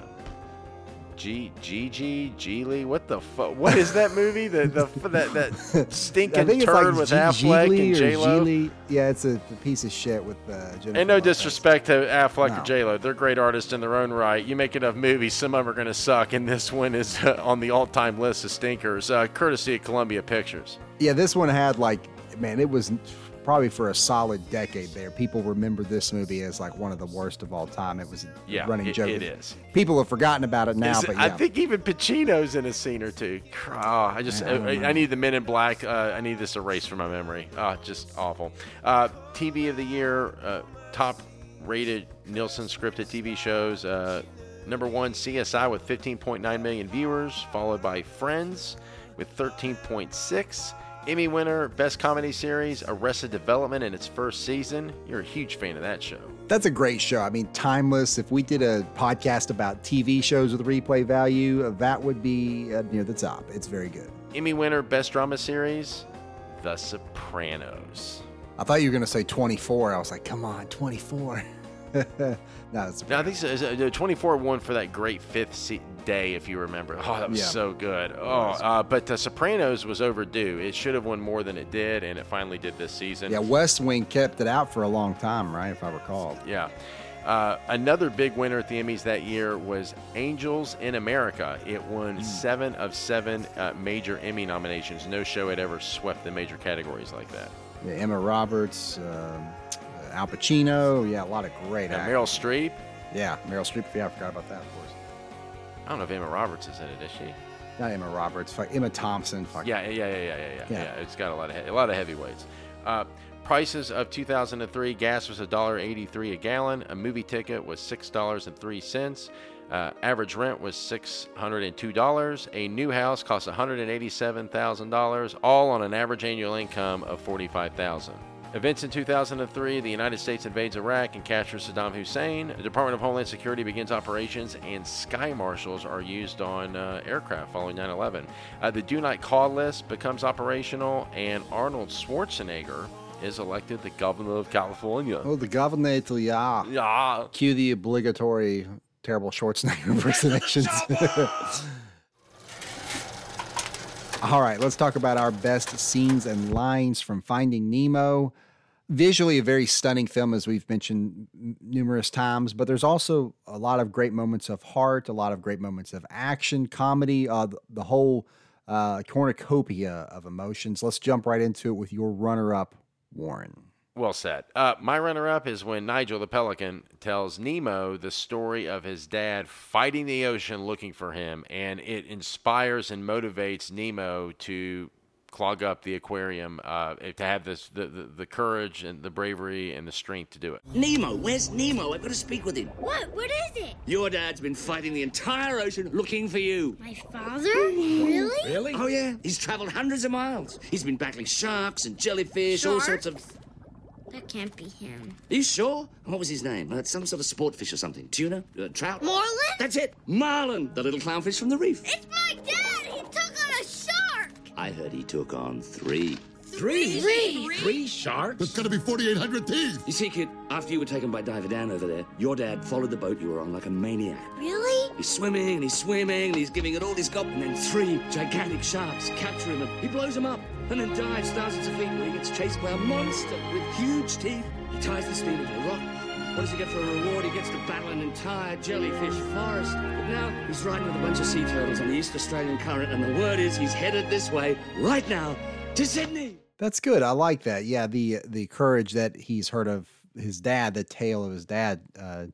G Gigi Gigli. What the fuck? What is that movie? The, the that that stinking turd like with G- Affleck and J Lo. Yeah, it's a, a piece of shit with uh, Jennifer And no Lopez. disrespect to Affleck No. or J Lo, they're great artists in their own right. You make enough movies, some of them are going to suck, and this one is uh, on the all-time list of stinkers, uh, courtesy of Columbia Pictures. Yeah, this one had like, man, it was probably for a solid decade there. People remember this movie as like one of the worst of all time. It was a Yeah, running it- joke. it is. People have forgotten about it now, Is it- but yeah. I think even Pacino's in a scene or two. Oh, I just, I I. I need the Men in Black. Uh, I need this erased from my memory. Oh, just awful. Uh, TV of the year, uh, top rated Nielsen scripted TV shows. Uh, number one, CSI with 15.9 million viewers, followed by Friends with 13.6. Emmy winner, Best Comedy Series, Arrested Development in its first season. You're a huge fan of that show. That's a great show. I mean, timeless. If we did a podcast about TV shows with replay value, uh, that would be uh, near the top. It's very good. Emmy winner, Best Drama Series, The Sopranos. I thought you were going to say 24. I was like, come on, 24. no, it's No, I think so. so, uh, 24 won for that great fifth se- day, if you remember. Oh, that was Yeah. so good. Oh, uh, but The Sopranos was overdue. It should have won more than it did, and it finally did this season. yeah, West Wing kept it out for a long time, right? If I recall. Yeah. Uh, another big winner at the Emmys that year was Angels in America. It won Hmm. seven of seven uh, major Emmy nominations. No show had ever swept the major categories like that. Yeah, Emma Roberts, um, uh, Al Pacino. Yeah, a lot of great Now, actors. Meryl Streep. Yeah, Meryl Streep. Yeah, I forgot about that, of course. I don't know if Emma Roberts is in it, is she? Not Emma Roberts. Fuck, Emma Thompson. Fuck. Yeah, yeah, yeah, yeah, yeah, yeah. Yeah. yeah. It's got a lot of he- a lot of heavyweights. Uh, prices of 2003: gas was $1.83 a gallon. A movie ticket was six dollars and three cents. Uh, average rent was six hundred and two dollars. A new house cost one hundred and eighty-seven thousand dollars, all on an average annual income of forty-five thousand. Events in 2003 the United States invades Iraq and captures Saddam Hussein. The Department of Homeland Security begins operations, and sky marshals are used on uh, aircraft following 9 11. Uh, the Do Not Call list becomes operational, and Arnold Schwarzenegger is elected the governor of California. Oh, the governor. Yeah. Yeah. Cue the obligatory terrible Schwarzenegger impersonations. All right, let's talk about our best scenes and lines from Finding Nemo. Visually, a very stunning film, as we've mentioned numerous times, but there's also a lot of great moments of heart, a lot of great moments of action, comedy, uh, the, the whole uh, cornucopia of emotions. Let's jump right into it with your runner up, Warren. Well said. Uh, my runner up is when Nigel the Pelican tells Nemo the story of his dad fighting the ocean looking for him, and it inspires and motivates Nemo to clog up the aquarium, uh, to have this the, the, the courage and the bravery and the strength to do it. Nemo, where's Nemo? I've got to speak with him. What? What is it? Your dad's been fighting the entire ocean looking for you. My father? Really? Really? Oh, yeah. He's traveled hundreds of miles. He's been battling sharks and jellyfish, all sorts of. That can't be him. Are you sure? What was his name? Uh, some sort of sport fish or something. Tuna? Uh, trout? Marlin? That's it. Marlin, the little clownfish from the reef. It's my dad! He took on a shark! I heard he took on three. Three? Three? Three sharks? That's gotta be 4,800 teeth. You see, kid, after you were taken by Diver Dan over there, your dad followed the boat you were on like a maniac. Really? He's swimming and he's swimming and he's giving it all he's got, and then three gigantic sharks capture him and he blows him up and then dives thousands of feet where he gets chased by a monster with huge teeth. He ties the steamer to a rock. What does he get for a reward? He gets to battle an entire jellyfish forest. But now he's riding with a bunch of sea turtles on the East Australian current, and the word is he's headed this way right now to Sydney. That's good. I like that. Yeah, the the courage that he's heard of his dad, the tale of his dad uh,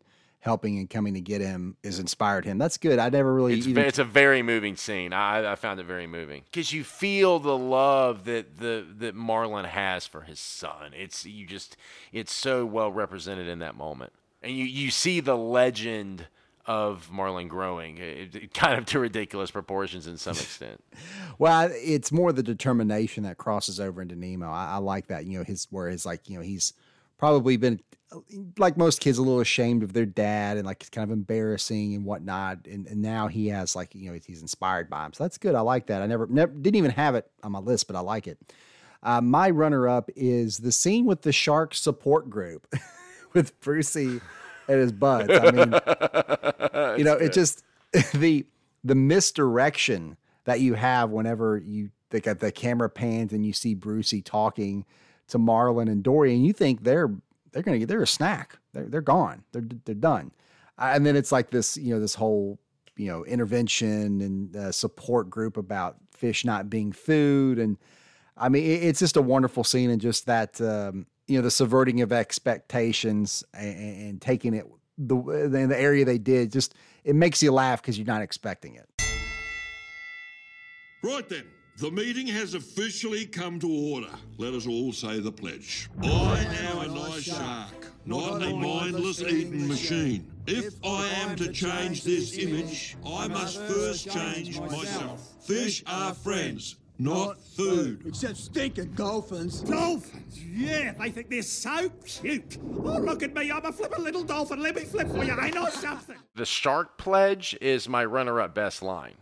helping and coming to get him, has inspired him. That's good. I never really It's, even it's a very moving scene. I, I found it very moving because you feel the love that the that Marlin has for his son. It's you just it's so well represented in that moment, and you you see the legend of Marlin growing, it, it- kind of to ridiculous proportions in some extent. Well, it's more the determination that crosses over into Nemo. I, I like that. You know, his where it's like you know he's probably been like most kids a little ashamed of their dad and like it's kind of embarrassing and whatnot. And, and now he has like you know he's inspired by him. So that's good. I like that. I never never didn't even have it on my list, but I like it. Uh, my runner up is the scene with the shark support group with Brucey and his buds. I mean, you know, it just the the misdirection that you have whenever you the, the camera pans and you see Brucey talking to Marlin and Dory, and you think they're they're gonna get they're a snack. They're they're gone. They're they're done. And then it's like this, you know, this whole you know intervention and uh, support group about fish not being food, and I mean it, it's just a wonderful scene and just that um, you know the subverting of expectations and, and taking it the in the area they did. Just it makes you laugh because you're not expecting it. Right then, the meeting has officially come to order. Let us all say the pledge. I am a nice shark, not a mindless eating machine. If I am to change this image, I must first change myself. Fish are friends, not food. Except stinking dolphins. Dolphins? Yeah, they think they're so cute. Oh, look at me. I'm a flippin' little dolphin. Let me flip for you. I know something. the shark pledge is my runner-up best line.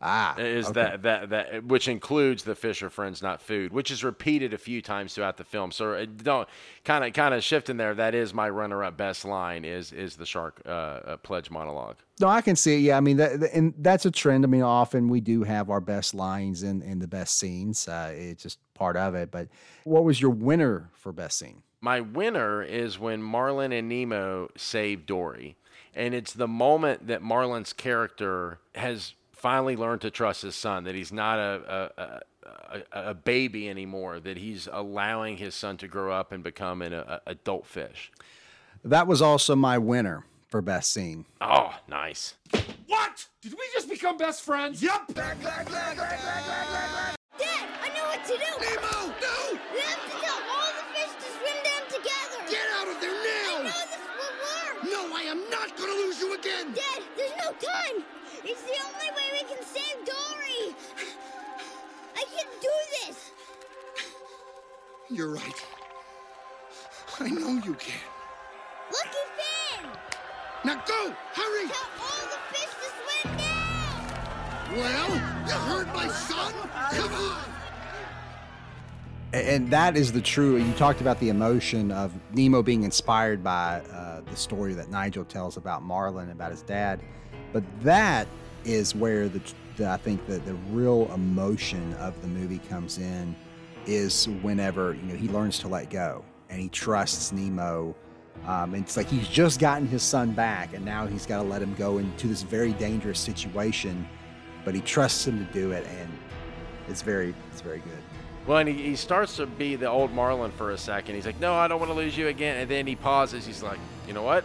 Ah, is that that that which includes the fish are friends not food which is repeated a few times throughout the film so don't kind of kind of shifting there that is my runner-up best line is is the shark uh, uh, pledge monologue No, I can see it. Yeah, I mean, that, that- and that's a trend. I mean, often we do have our best lines and and the best scenes. Uh, it's just part of it. But what was your winner for best scene? my winner is when Marlin and Nemo save Dory. And it's the moment that Marlin's character has finally learned to trust his son, that he's not a, a, a, a, a baby anymore, that he's allowing his son to grow up and become an a, a adult fish. That was also my winner for best scene. Oh, nice. What? Did we just become best friends? Yep. Dad, I know what to do! Nemo, no! We have to tell I am not gonna lose you again! Dad, there's no time! It's the only way we can save Dory! I can do this! You're right. I know you can. Lucky Finn! Now go! Hurry! Tell all the fish to swim down! Well, you heard my son? Come on! And that is the true. You talked about the emotion of Nemo being inspired by uh, the story that Nigel tells about Marlin about his dad, but that is where the the, I think that the real emotion of the movie comes in is whenever you know he learns to let go and he trusts Nemo. Um, it's like he's just gotten his son back, and now he's got to let him go into this very dangerous situation, but he trusts him to do it, and it's very, it's very good. Well, and he, he starts to be the old Marlin for a second. He's like, "No, I don't want to lose you again." And then he pauses. He's like, "You know what?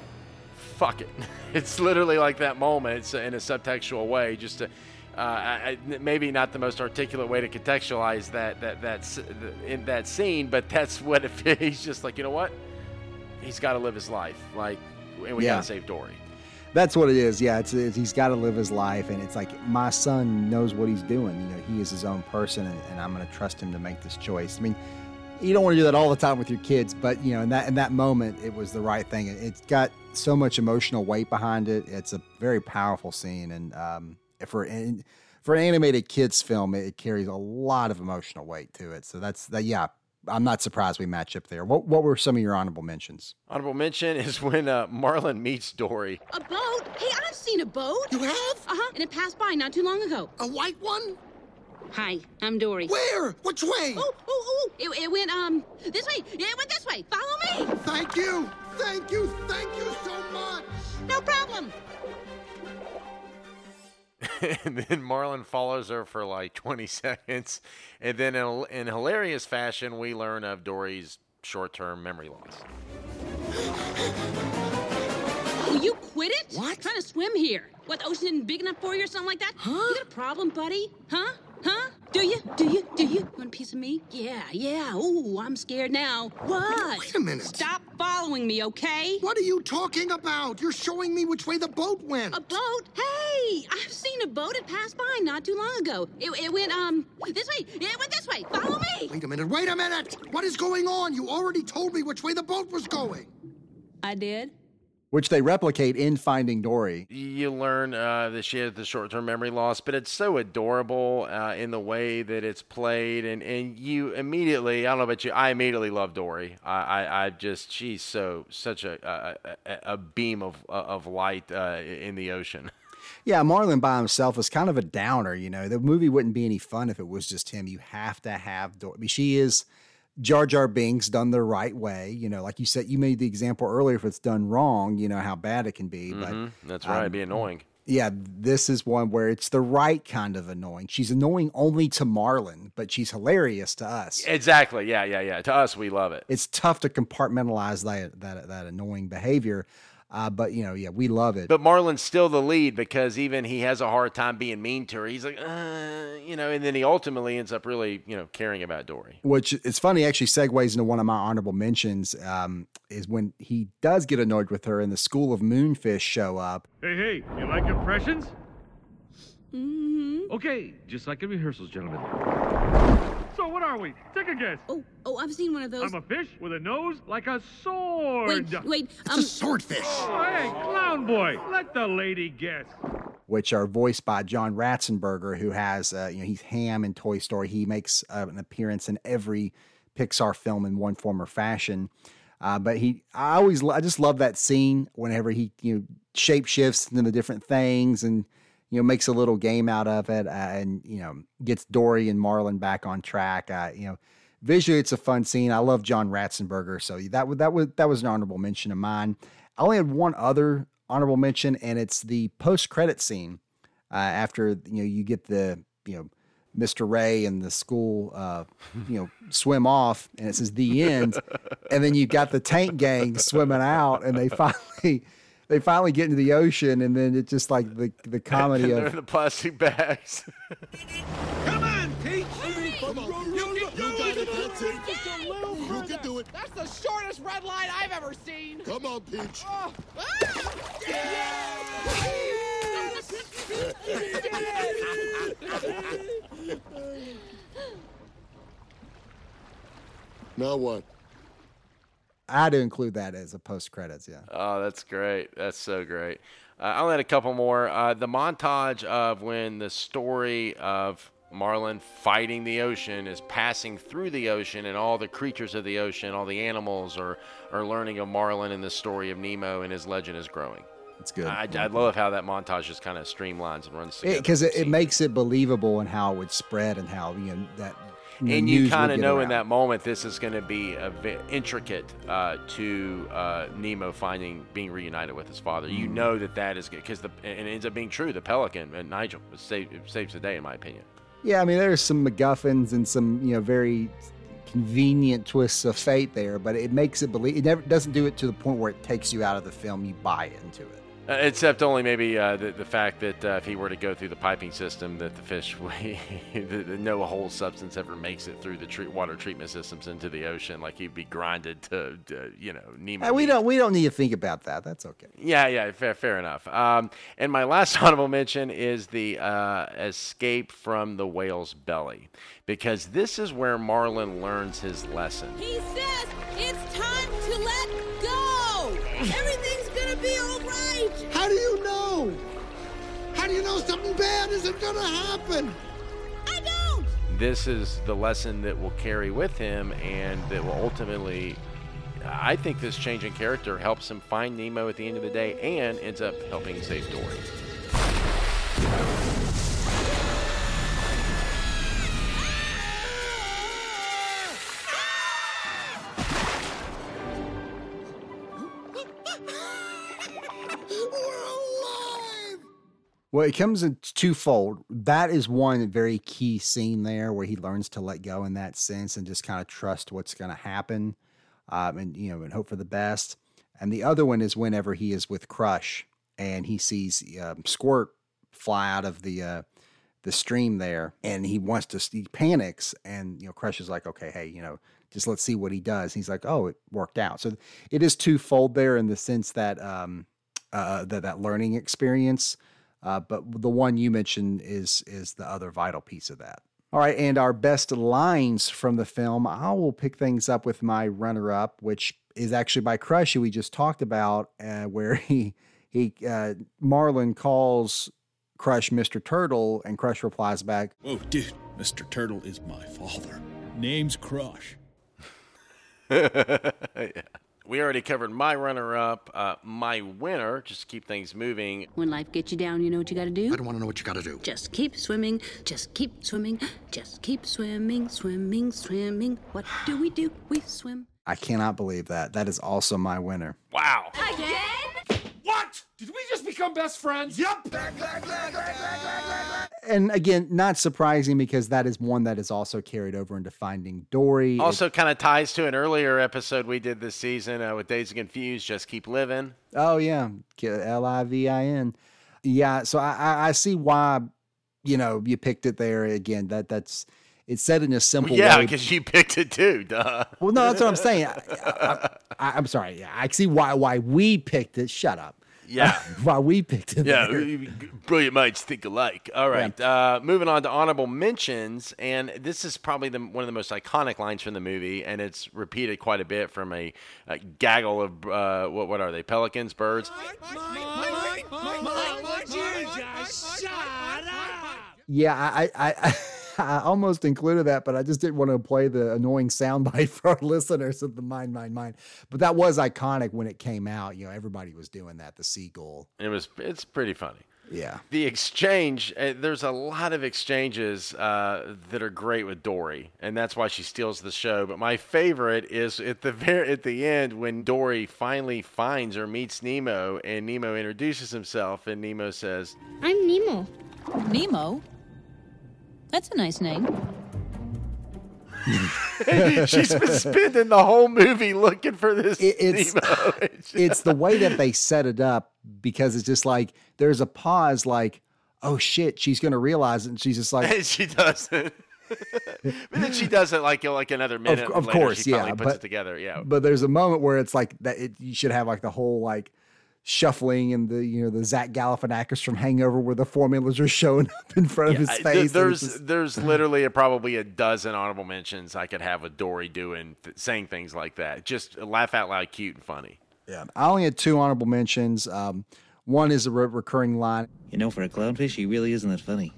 Fuck it." it's literally like that moment. It's in a subtextual way, just to. Uh, I, maybe not the most articulate way to contextualize that that that's in that scene, but that's what it, he's just like. You know what? He's got to live his life, like, and we Yeah. got to save Dory. That's what it is. Yeah, it's, it's he's got to live his life, and it's like my son knows what he's doing. You know, he is his own person, and, and I'm going to trust him to make this choice. I mean, you don't want to do that all the time with your kids, but you know, in that in that moment, it was the right thing. It, it's got so much emotional weight behind it. It's a very powerful scene, and um, for and for an animated kids film, it, it carries a lot of emotional weight to it. So that's that. Yeah, I'm not surprised we match up there. What what were some of your honorable mentions? Honorable mention is when uh, Marlin meets Dory. A boat? Hey, I've seen a boat. You have? Uh huh. And it passed by not too long ago. A white one? Hi, I'm Dory. Where? Which way? Oh, oh, oh! It, it went um this way. Yeah, it went this way. Follow me. Thank you. Thank you. Thank you so much. No problem. and then Marlin follows her for like 20 seconds. And then in, in hilarious fashion, we learn of Dory's short term memory loss. Will you quit it? What? Trying to swim here? What? The ocean isn't big enough for you or something like that? Huh? You got a problem, buddy? Huh? Huh? Do you? Do you? Do you? Want a piece of me? Yeah, yeah. Ooh, I'm scared now. What? Wait a minute. Stop following me, okay? What are you talking about? You're showing me which way the boat went. A boat? Hey, I've seen a boat. It passed by not too long ago. It, it went, um, this way. It went this way. Follow me. Wait a minute. Wait a minute. What is going on? You already told me which way the boat was going. I did. Which they replicate in Finding Dory. You learn uh, that she has the short term memory loss, but it's so adorable uh, in the way that it's played. And, and you immediately, I don't know about you, I immediately love Dory. I, I, I just, she's so, such a, a, a, beam of, of light uh, in the ocean. Yeah, Marlin by himself is kind of a downer. You know, the movie wouldn't be any fun if it was just him. You have to have Dory. I mean, she is Jar Jar Binks done the right way. You know, like you said, you made the example earlier. If it's done wrong, you know how bad it can be. Mhm, But That's right, um, it'd be annoying. yeah, this is one where it's the right kind of annoying. She's annoying only to Marlin, but she's hilarious to us. Exactly. Yeah, yeah, yeah. To us, we love it. It's tough to compartmentalize that that that annoying behavior. Uh, but you know, yeah, we love it. But Marlin's still the lead because even he has a hard time being mean to her. He's like, uh, you know, and then he ultimately ends up really, you know, caring about Dory. which it's funny actually segues into one of my honorable mentions um, is when he does get annoyed with her and the school of moonfish show up Hey, hey, you like impressions? Mm-hmm. Okay, just like in rehearsals, gentlemen. So what are we? Take a guess. Oh, oh, I've seen one of those. I'm a fish with a nose like a sword. Wait, wait. It's Um, a swordfish. Oh, hey, clown boy, let the lady guess. which are voiced by john ratzenberger who has uh, you know he's Hamm in toy story he makes uh, an appearance in every pixar film in one form or fashion uh, but he i always i just love that scene whenever he you know shape shifts into the different things and you know makes a little game out of it uh, and you know gets dory and marlin back on track uh, you know visually it's a fun scene i love john ratzenberger so that was that was that was an honorable mention of mine i only had one other honorable mention and it's the post-credit scene uh, after you know you get the you know Mr. Ray and the school uh, you know swim off and it says the end and then you've got the tank gang swimming out and they finally they finally get into the ocean and then it's just like the the comedy They're in of the plastic bags. Come on, Peach. Come on. You can do got it. it. That's it. You can do it. That's the shortest red line I've ever seen. Come on, Peach. Oh. Ah! Now what? I had to include that as a post credits yeah Oh, that's great. That's so great. Uh, I only had a couple more. Uh, the montage of when the story of Marlin fighting the ocean is passing through the ocean, and all the creatures of the ocean, all the animals are, are learning of Marlin and the story of Nemo, and his legend is growing. It's good. I, I love how that montage just kind of streamlines and runs together. because it, it, makes it believable and how it would spread and how you know that. And you kind of know in that moment this is going to be a bit intricate uh, to uh, Nemo finding being reunited with his father. You Mm. know that that is good because the and it ends up being true. The Pelican and Nigel it saved, saves the day in my opinion. Yeah, I mean, there's some MacGuffins and some you know very convenient twists of fate there, but it makes it believe. It never doesn't do it to the point where it takes you out of the film. You buy into it. Uh, except only maybe uh, the, the fact that uh, if he were to go through the piping system, that the fish, the, the, no whole substance ever makes it through the treat, water treatment systems into the ocean. Like he'd be grinded to, to you know, Nemo. Uh, we meat. don't we don't need to think about that. That's okay. Yeah, yeah, fair, fair enough. Um, and my last honorable mention is the uh, escape from the whale's belly, because this is where Marlin learns his lesson. He says it's know something bad isn't gonna happen? I don't. This is the lesson that will carry with him, and that will ultimately. I think this change in character helps him find Nemo at the end of the day, and ends up helping save Dory. Well, it comes in twofold. That is one very key scene there where he learns to let go in that sense and just kind of trust what's going to happen, um, and you know, and hope for the best. And the other one is whenever he is with Crush and he sees um, Squirt fly out of the uh, the stream there, and he wants to. He panics, and you know, Crush is like, "Okay, hey, you know, just let's see what he does." He's like, "Oh, it worked out." So it is twofold there in the sense that um, uh, that that learning experience. Uh, but the one you mentioned is is the other vital piece of that. All right, and our best lines from the film, I will pick things up with my runner up, which is actually by Crush, who we just talked about, uh, where he he uh, Marlin calls Crush Mr. Turtle, and Crush replies back, Oh, dude, Mr. Turtle is my father. Name's Crush. We already covered my runner-up, uh, my winner. Just to keep things moving. When life gets you down, you know what you gotta do? I don't want to know what you gotta do. Just keep swimming, just keep swimming, just keep swimming, swimming, swimming. What do we do? We swim. I cannot believe that. That is also my winner. Wow. Again? What? Did we just become best friends? Yep. And again, not surprising because that is one that is also carried over into Finding Dory. Also, kind of ties to an earlier episode we did this season uh, with Dazed and Confused. Just keep living. Oh yeah, L I V I N. Yeah, so I, I I see why you know you picked it there again. That that's it's said in a simple way. yeah, way. because you picked it too. Duh. Well, no, that's what I'm saying. I, I'm sorry. Yeah, I see why why we picked it. Shut up. Yeah. why we picked it. Yeah, there. brilliant minds think alike. All right, uh, moving on to honorable mentions, and this is probably the, one of the most iconic lines from the movie, and it's repeated quite a bit from a, a gaggle of uh, what what are they? Pelicans, birds. Yeah, I, I, I, I almost included that, but I just didn't want to play the annoying soundbite for our listeners of the mind, mind, mind. But that was iconic when it came out. You know, everybody was doing that. The seagull. It was it's pretty funny. Yeah. The exchange, uh, there's a lot of exchanges uh, that are great with Dory, and that's why she steals the show. But my favorite is at the very at the end when Dory finally finds or meets Nemo, and Nemo introduces himself, and Nemo says, I'm Nemo. Nemo? That's a nice name. She's been spending the whole movie looking for this It- it's it's the way that they set it up because it's just like there's a pause, like, oh shit, she's gonna realize it, and she's just like, and she doesn't. but then she does it like like another minute. of later, course, she finally yeah, puts but- it together. Yeah, but there's a moment where it's like that. It, you should have like the whole like shuffling and the you know the Zach Galifianakis from Hangover where the formulas are showing up in front of his I- th- face. there's just- there's literally a, probably a dozen honorable mentions I could have with Dory doing th- saying things like that. Just laugh out loud, cute and funny. yeah. I only had two honorable mentions. Um, one is a re- recurring line. You know, for a clownfish, he really isn't that funny.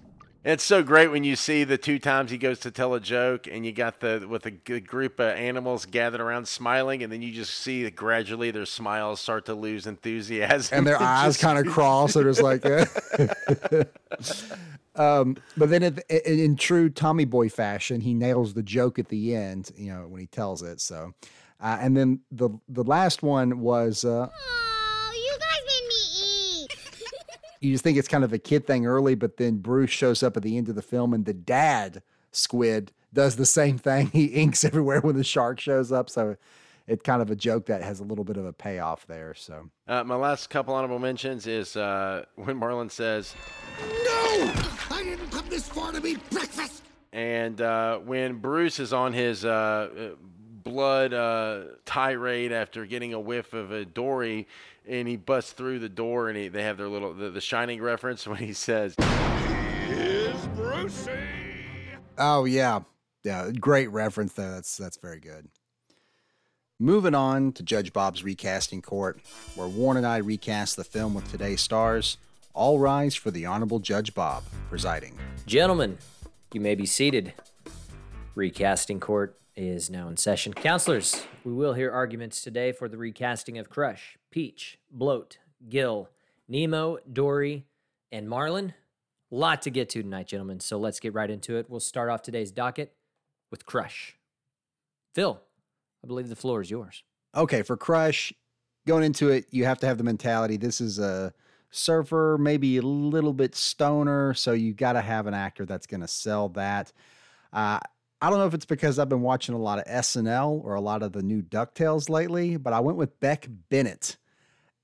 It's so great when you see the two times he goes to tell a joke, and you got the with a good group of animals gathered around smiling, and then you just see that gradually their smiles start to lose enthusiasm, and their eyes kind of cross. So there's like, a um, but then in, in true Tommy Boy fashion, he nails the joke at the end. You know when he tells it. So, uh, and then the the last one was. Uh, you just think it's kind of a kid thing early, but then Bruce shows up at the end of the film and the dad squid does the same thing. He inks everywhere when the shark shows up. So it's kind of a joke that has a little bit of a payoff there. So uh, my last couple honorable mentions is uh, when Marlin says, "No, I didn't come this far to eat breakfast." And uh, when Bruce is on his uh, uh, blood uh, tirade after getting a whiff of a Dory, and he busts through the door, and he, they have their little the, the Shining reference when he says, "Here's Brucey." Oh yeah, yeah, great reference there. That's that's very good. Moving on to Judge Bob's recasting court, where Warren and I recast the film with today's stars. All rise for the Honorable Judge Bob presiding. Gentlemen, you may be seated. Recasting court is now in session. Counselors, we will hear arguments today for the recasting of Crush, Peach, Bloat, Gil, Nemo, Dory, and Marlin. Lot to get to tonight, gentlemen, so let's get right into it. We'll start off today's docket with Crush. Phil, I believe the floor is yours. Okay, for Crush, going into it, you have to have the mentality this is a surfer, maybe a little bit stoner, so you got to have an actor that's going to sell that. Uh, I don't know if it's because I've been watching a lot of SNL or a lot of the new DuckTales lately, but I went with Beck Bennett.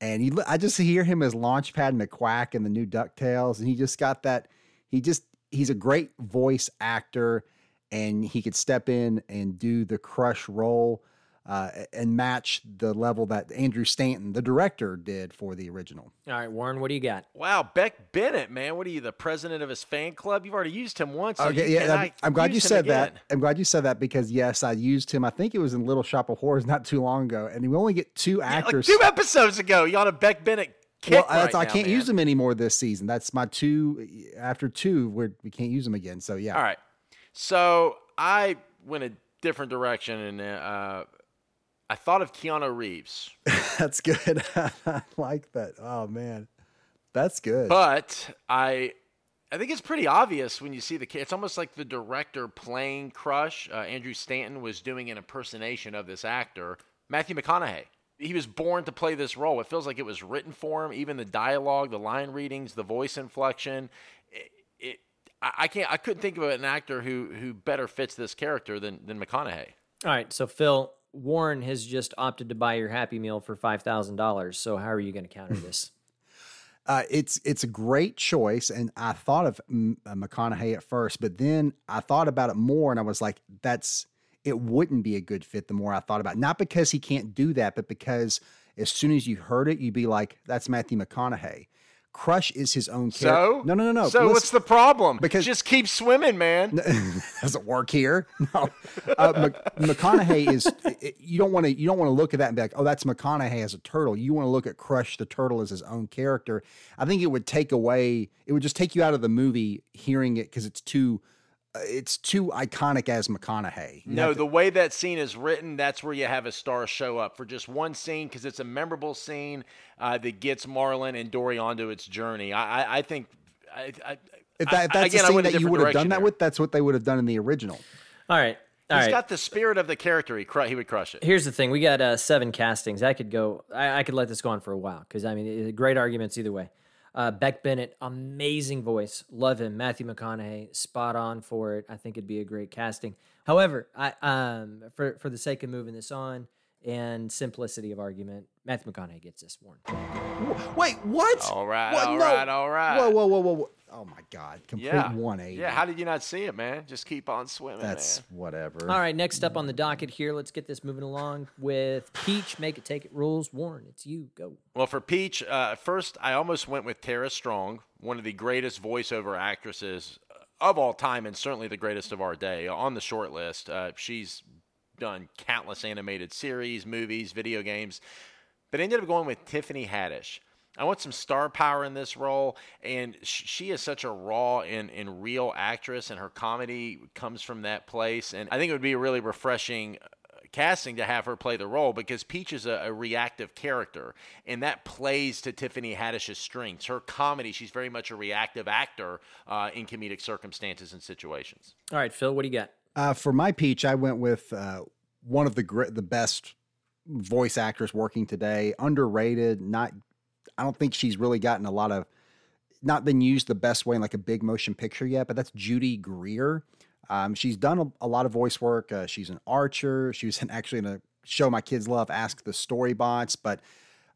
And he, I just hear him as Launchpad McQuack in the new DuckTales. And he just got that, he just, he's a great voice actor and he could step in and do the crush role uh, and match the level that Andrew Stanton, the director, did for the original. All right, Warren, what do you got? Wow, Beck Bennett, man, what are you, the president of his fan club? You've already used him once. So okay, yeah, I'm, I'm glad you said that. I'm glad you said that because yes, I used him. I think it was in Little Shop of Horrors not too long ago, and we only get two actors. Yeah, like two episodes ago, you on a Beck Bennett. Well, right I now, can't man. use them anymore this season. That's my two. After two, we're, we can't use them again. So yeah. All right. So I went a different direction, and uh, I thought of Keanu Reeves. That's good. I like that. Oh man, that's good. But I, I think it's pretty obvious when you see the kid. It's almost like the director playing Crush. Uh, Andrew Stanton was doing an impersonation of this actor, Matthew McConaughey. He was born to play this role. It feels like it was written for him. Even the dialogue, the line readings, the voice inflection. It, it I, I can't. I couldn't think of an actor who who better fits this character than than McConaughey. All right, so Phil, Warren has just opted to buy your Happy Meal for five thousand dollars. So how are you going to counter this? Uh, it's it's a great choice, and I thought of M- uh, McConaughey at first, but then I thought about it more, and I was like, "That's it wouldn't be a good fit." The more I thought about, it. not because he can't do that, but because as soon as you heard it, you'd be like, "That's Matthew McConaughey." Crush is his own character. So no, no, no, no. So Listen- what's the problem? Because just keep swimming, man. doesn't work here. No, uh, Mc- McConaughey is. You don't want to. You don't want to look at that and be like, "Oh, that's McConaughey as a turtle." You want to look at Crush the turtle as his own character. I think it would take away. It would just take you out of the movie hearing it because it's too. Uh, it's too iconic as McConaughey. You No, to- the way that scene is written, that's where you have a star show up for just one scene because it's a memorable scene uh, that gets Marlin and Dory onto its journey. I, I, I think. I, I, if, that, if I- that's again, the scene that you would have done that there. with, that's what they would have done in the original. All right, all He's right. got the spirit of the character. He, cru- he would crush it. Here's the thing: we got uh, seven castings. I could go. I, I could let this go on for a while because I mean, it- great arguments either way. Uh, Beck Bennett, amazing voice, love him. Matthew McConaughey, spot on for it. I think it'd be a great casting. However, I um for for the sake of moving this on and simplicity of argument, Matthew McConaughey gets this one. Wait, what? All right, What? all No. right, all right. Whoa, whoa, whoa, whoa, whoa! Oh my God! Complete yeah. 180. Yeah, how did you not see it, man? Just keep on swimming, That's man. whatever. All right, next up on the docket here, let's get this moving along with Peach. Make it, take it, rules. Warren, it's you. Go. Well, for Peach, uh, first I almost went with Tara Strong, one of the greatest voiceover actresses of all time, and certainly the greatest of our day. On the short list, uh, she's done countless animated series, movies, video games, but I ended up going with Tiffany Haddish. I want some star power in this role, and sh- she is such a raw and, and real actress, and her comedy comes from that place. And I think it would be a really refreshing uh, casting to have her play the role because Peach is a, a, reactive character, and that plays to Tiffany Haddish's strengths. Her comedy, she's very much a reactive actor uh, in comedic circumstances and situations. All right, Phil, what do you got? Uh, for my Peach, I went with uh, one of the gr- the best voice actors working today, underrated, not I don't think she's really gotten a lot of not been used the best way in like a big motion picture yet, but that's Judy Greer. Um, she's done a, a, lot of voice work. Uh, she's an archer. She was in, actually in a show my kids love, Ask the Storybots, but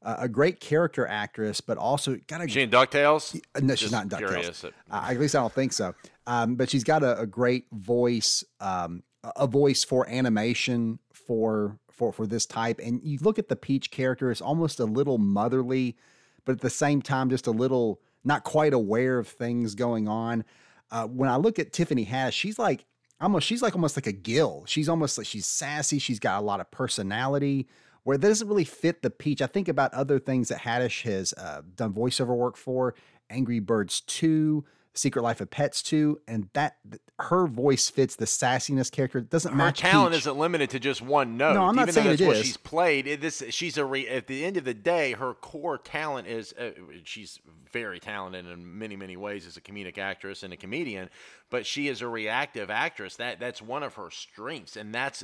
uh, a great character actress, but also got a. She in Ducktales? No, she's Just not in Ducktales. Uh, at least I don't think so. Um, but she's got a, a great voice, um, a voice for animation for for for this type. And you look at the Peach character; it's almost a little motherly but at the same time, just a little not quite aware of things going on. Uh, when I look at Tiffany Haddish, she's like almost she's like almost like a Gil. She's almost like she's sassy. She's got a lot of personality. Where that doesn't really fit the peach. I think about other things that Haddish has uh, done voiceover work for. Angry Birds 2, Secret Life of Pets 2, and that her voice fits the sassiness character. It doesn't her match. Her talent Peach. isn't limited to just one note. No, I'm not Even saying though that's it what is. she's played. It, this she's a re, at the end of the day, her core talent is uh, she's very talented in many many ways as a comedic actress and a comedian, but she is a reactive actress. That that's one of her strengths, and that's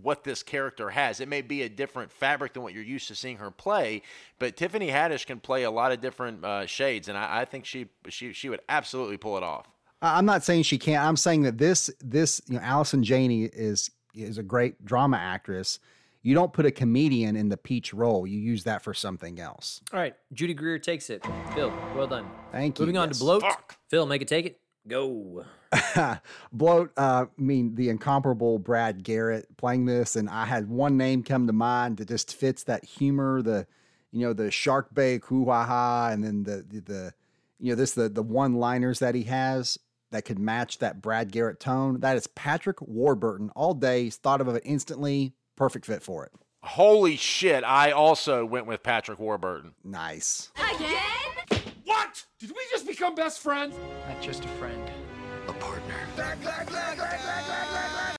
what this character has. It may be a different fabric than what you're used to seeing her play, but Tiffany Haddish can play a lot of different uh, shades, and I, I think she she she would absolutely pull it off. I'm not saying she can't. I'm saying that this this you know Allison Janney is is a great drama actress. You don't put a comedian in the peach role. You use that for something else. All right, Judy Greer takes it. Phil, well done. Thank you. Moving on Yes. to bloat. Fuck. Phil, make it take it. Go. Bloat, uh, I mean, the incomparable Brad Garrett playing this, and I had one name come to mind that just fits that humor, the, you know, the shark bait, hoo ha ha, and then the, the, the, you know, this, the, the one liners that he has that could match that Brad Garrett tone. That is Patrick Warburton all day. Thought of it instantly. Perfect fit for it. Holy shit! I also went with Patrick Warburton. Nice. Again? What? Did we just become best friends? Not just a friend, a partner.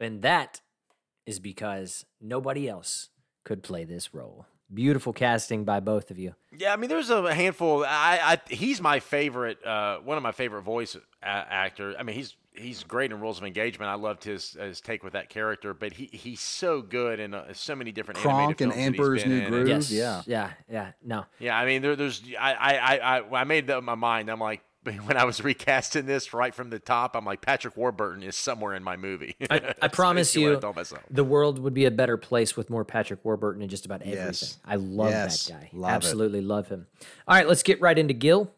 And that is because nobody else could play this role. Beautiful casting by both of you. Yeah, I mean, there's a handful. I, I he's my favorite, uh, one of my favorite voice a- actor. I mean, he's he's great in Rules of Engagement. I loved his his take with that character, but he he's so good in uh, so many different Kronk animated and films that he's New in. Groove. Yes. Yeah. Yeah. Yeah. No. Yeah, I mean, there, there's I, I I I I made that in my mind. I'm like. When I was recasting this right from the top, I'm like Patrick Warburton is somewhere in my movie. I, I promise you, I the world would be a better place with more Patrick Warburton in just about everything. Yes. I love Yes. that guy. Love it. Absolutely love him. All right, let's get right into Gil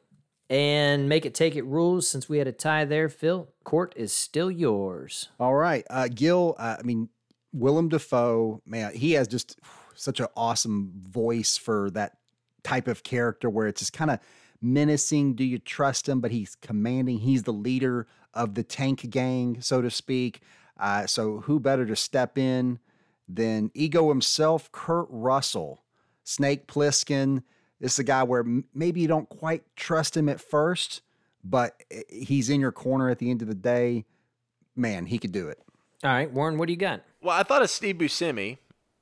and make it take it rules. Since we had a tie there, Phil, court is still yours. All right. Uh, Gil, uh, I mean, Willem Dafoe, man, he has just such an awesome voice for that type of character where it's just kind of menacing. Do you trust him? But he's commanding. He's the leader of the tank gang, so to speak. Uh, so who better to step in than Ego himself, Kurt Russell, Snake Plissken. This is a guy where m- maybe you don't quite trust him at first, but he's in your corner at the end of the day. Man, he could do it. All right, Warren, what do you got? Well, I thought of Steve Buscemi.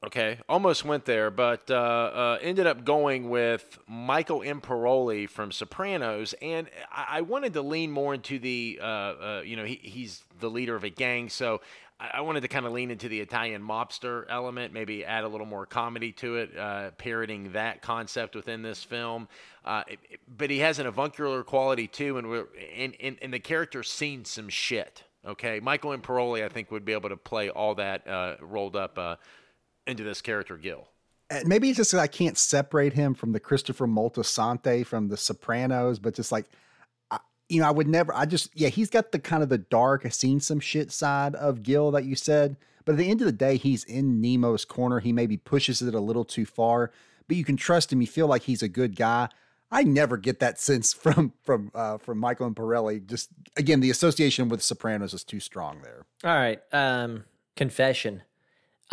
Okay, almost went there, but uh, uh, ended up going with Michael Imperioli from Sopranos, and I, I wanted to lean more into the, uh, uh, you know, he, he's the leader of a gang, so I, I wanted to kind of lean into the Italian mobster element, maybe add a little more comedy to it, uh, parroting that concept within this film. Uh, it- but he has an avuncular quality too, and we're and, and, and the character's seen some shit. Okay, Michael Imperioli, I think, would be able to play all that rolled up into this character, Gil. And maybe it's just that I can't separate him from the Christopher Moltisanti from The Sopranos, but just like, I, you know, I would never. I just, yeah, he's got the kind of the dark, I've seen some shit side of Gil that you said, but at the end of the day, he's in Nemo's corner. He maybe pushes it a little too far, but you can trust him. You feel like he's a good guy. I never get that sense from from uh, from Michael Imperioli. Just again, the association with Sopranos is too strong there. All right, um, confession.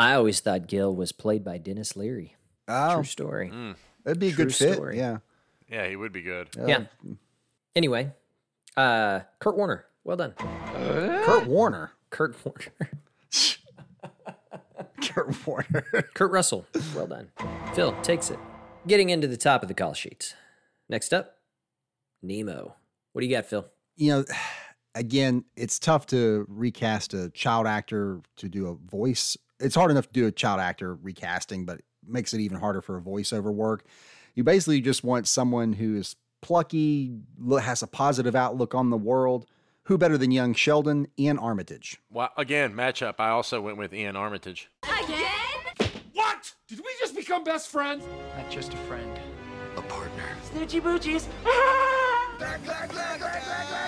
I always thought Gil was played by Denis Leary. Oh, True story. that'd be a True good fit. story. Yeah. Yeah, he would be good. yeah. Anyway, uh, Kurt Warner, well done. Kurt Warner. Kurt Warner. Kurt Warner. Kurt Russell, well done. Phil takes it. Getting into the top of the call sheet. Next up, Nemo. What do you got, Phil? You know, again, it's tough to recast a child actor to do a voice. It's hard enough to do a child actor recasting, but it makes it even harder for a voiceover work. You basically just want someone who is plucky, has a positive outlook on the world. Who better than young Sheldon? Iain Armitage. Well, again, matchup. I also went with Iain Armitage. Again? What? Did we just become best friends? Not just a friend, a partner. Snoochie boochies.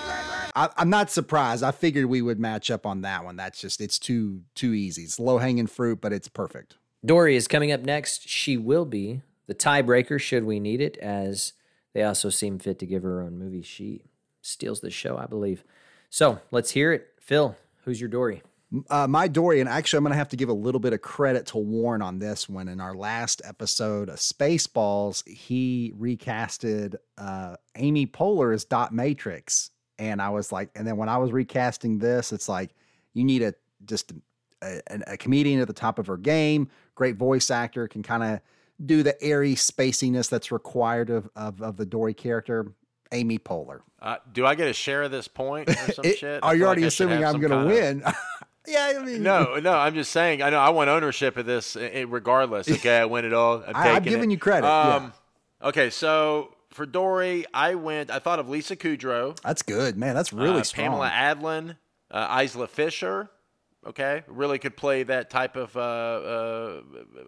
I, I'm not surprised. I figured we would match up on that one. That's just it's too too easy. It's low hanging fruit, but it's perfect. Dory is coming up next. She will be the tiebreaker should we need it, as they also seem fit to give her own movie. She steals the show, I believe. So let's hear it. Phil, who's your Dory? Uh, my Dory, and actually, I'm going to have to give a little bit of credit to Warren on this one. In our last episode of Spaceballs, he recasted uh, Amy Poehler as Dot Matrix, and I was like, and then when I was recasting this, it's like you need a just a, a, a comedian at the top of her game, great voice actor, can kind of do the airy spaciness that's required of, of of the Dory character. Amy Poehler. Uh, do I get a share of this point or some It- shit? Are you already like assuming I'm going to win? yeah, I mean, No, no, I'm just saying. I know I want ownership of this, regardless. Okay, I win it all. I'm, I- I'm giving it. you credit, yeah. Um, Okay, so for Dory, I went. I thought of Lisa Kudrow, That's good, man. That's really uh, strong. Pamela Adlon, uh, Isla Fisher. Okay, really could play that type of uh, uh,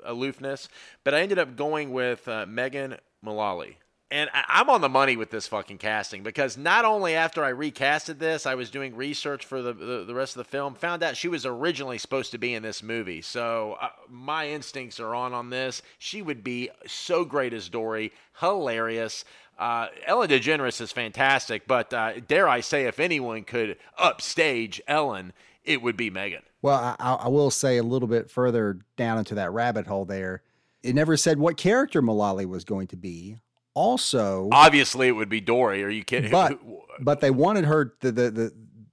aloofness. But I ended up going with uh, Megan Mullally. And I- I'm on the money with this fucking casting because not only after I recasted this, I was doing research for the, the, the rest of the film, found out she was originally supposed to be in this movie. So uh, my instincts are on on this. She would be so great as Dory, hilarious. Uh, Ellen DeGeneres is fantastic, but uh, dare I say, if anyone could upstage Ellen, it would be Megan. Well, I, I will say a little bit further down into that rabbit hole there. It never said what character Mullally was going to be. Also, Obviously, it would be Dory. Are you kidding? but but they wanted her the, the the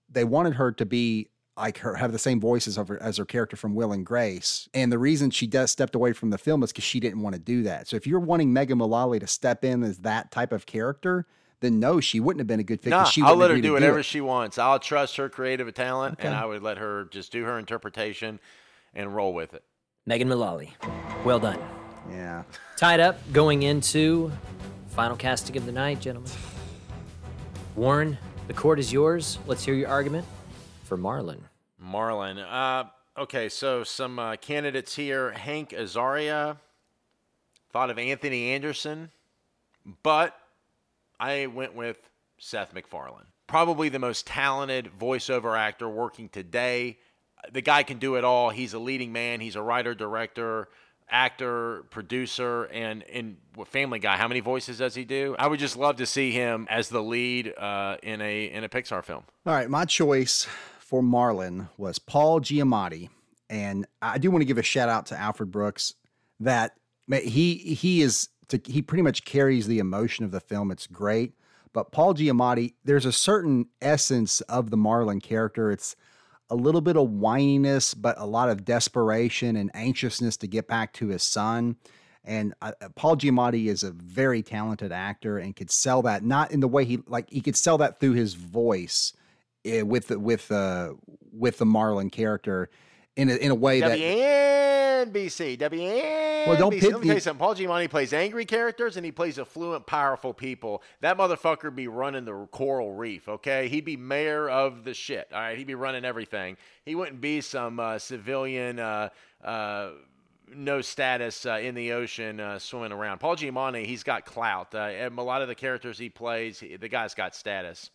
they wanted her to be like her have the same voices of her, as her character from Will and Grace. And the reason she does stepped away from the film is because she didn't want to do that. So if you're wanting Megan Mullally to step in as that type of character, then no, she wouldn't have been a good fit. Nah, she I'll wouldn't let her agree to do whatever it. she wants. I'll trust her creative talent, and I would let her just do her interpretation and roll with it. Megan Mullally. Well done. Yeah. Tied up going into final casting of the night, gentlemen. Warren, the court is yours. Let's hear your argument for Marlin. Marlin. Uh, okay, so some uh, candidates here: Hank Azaria. Thought of Anthony Anderson, but I went with Seth MacFarlane. Probably the most talented voiceover actor working today. The guy can do it all. He's a leading man. He's a writer, director, actor, producer, and in Family Guy. How many voices does he do? I would just love to see him as the lead uh, in a in a Pixar film. All right, my choice for Marlin was Paul Giamatti, and I do want to give a shout out to Albert Brooks. That he he is to, he pretty much carries the emotion of the film. It's great, but Paul Giamatti, there's a certain essence of the Marlin character. It's a little bit of whininess, but a lot of desperation and anxiousness to get back to his son. And uh, uh, Paul Giamatti is a very talented actor and could sell that not in the way he like he could sell that through his voice eh, with with uh with the Marlin character in a, in a way that WNBC, WNBC. Well, don't Let me pit tell you something. Paul Giamatti plays angry characters and he plays affluent, powerful people. That motherfucker be running the coral reef, okay? He'd be mayor of the shit, all right? He'd be running everything. He wouldn't be some uh, civilian, uh, uh, no status uh, in the ocean uh, swimming around. Paul Giamatti, he's got clout. Uh, and a lot of the characters he plays, he- the guy's got status.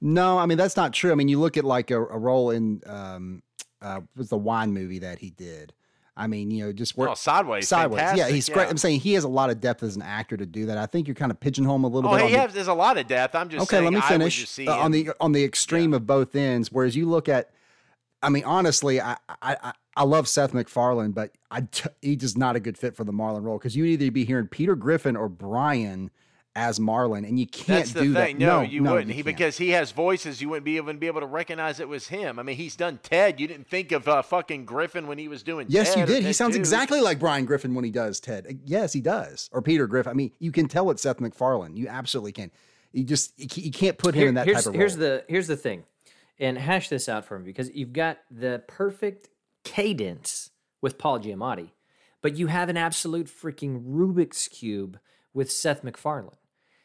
No, I mean that's not true. I mean, you look at like a, a role in um uh was the wine movie that he did. I mean, you know, just Oh, Sideways, Sideways. Yeah, fantastic, he's great. I'm saying he has a lot of depth as an actor to do that. I think you're kind of pigeonholing a little Oh, bit. Oh, he on the- has, there's a lot of depth. I'm just okay, saying let me finish see Uh, on the on the extreme of both ends. Whereas you look at, I mean, honestly, I I I, I love Seth MacFarlane, but I t- he just not a good fit for the Marlin role because you'd either be hearing Peter Griffin or Brian as Marlin, and you can't That's the do thing. that. No, you wouldn't. you he because he has voices, you wouldn't be even be able to recognize it was him. I mean, he's done Ted. You didn't think of uh, fucking Griffin when he was doing. Yes, Ted you did. He sounds 2. exactly like Brian Griffin when he does Ted. Uh, Yes, he does. Or Peter Griffin. I mean, you can tell it's Seth MacFarlane. You absolutely can. You just you you can't put him Here- in that here's, type of role. here's the here's the thing, and hash this out for me because you've got the perfect cadence with Paul Giamatti, but you have an absolute freaking Rubik's cube with Seth MacFarlane.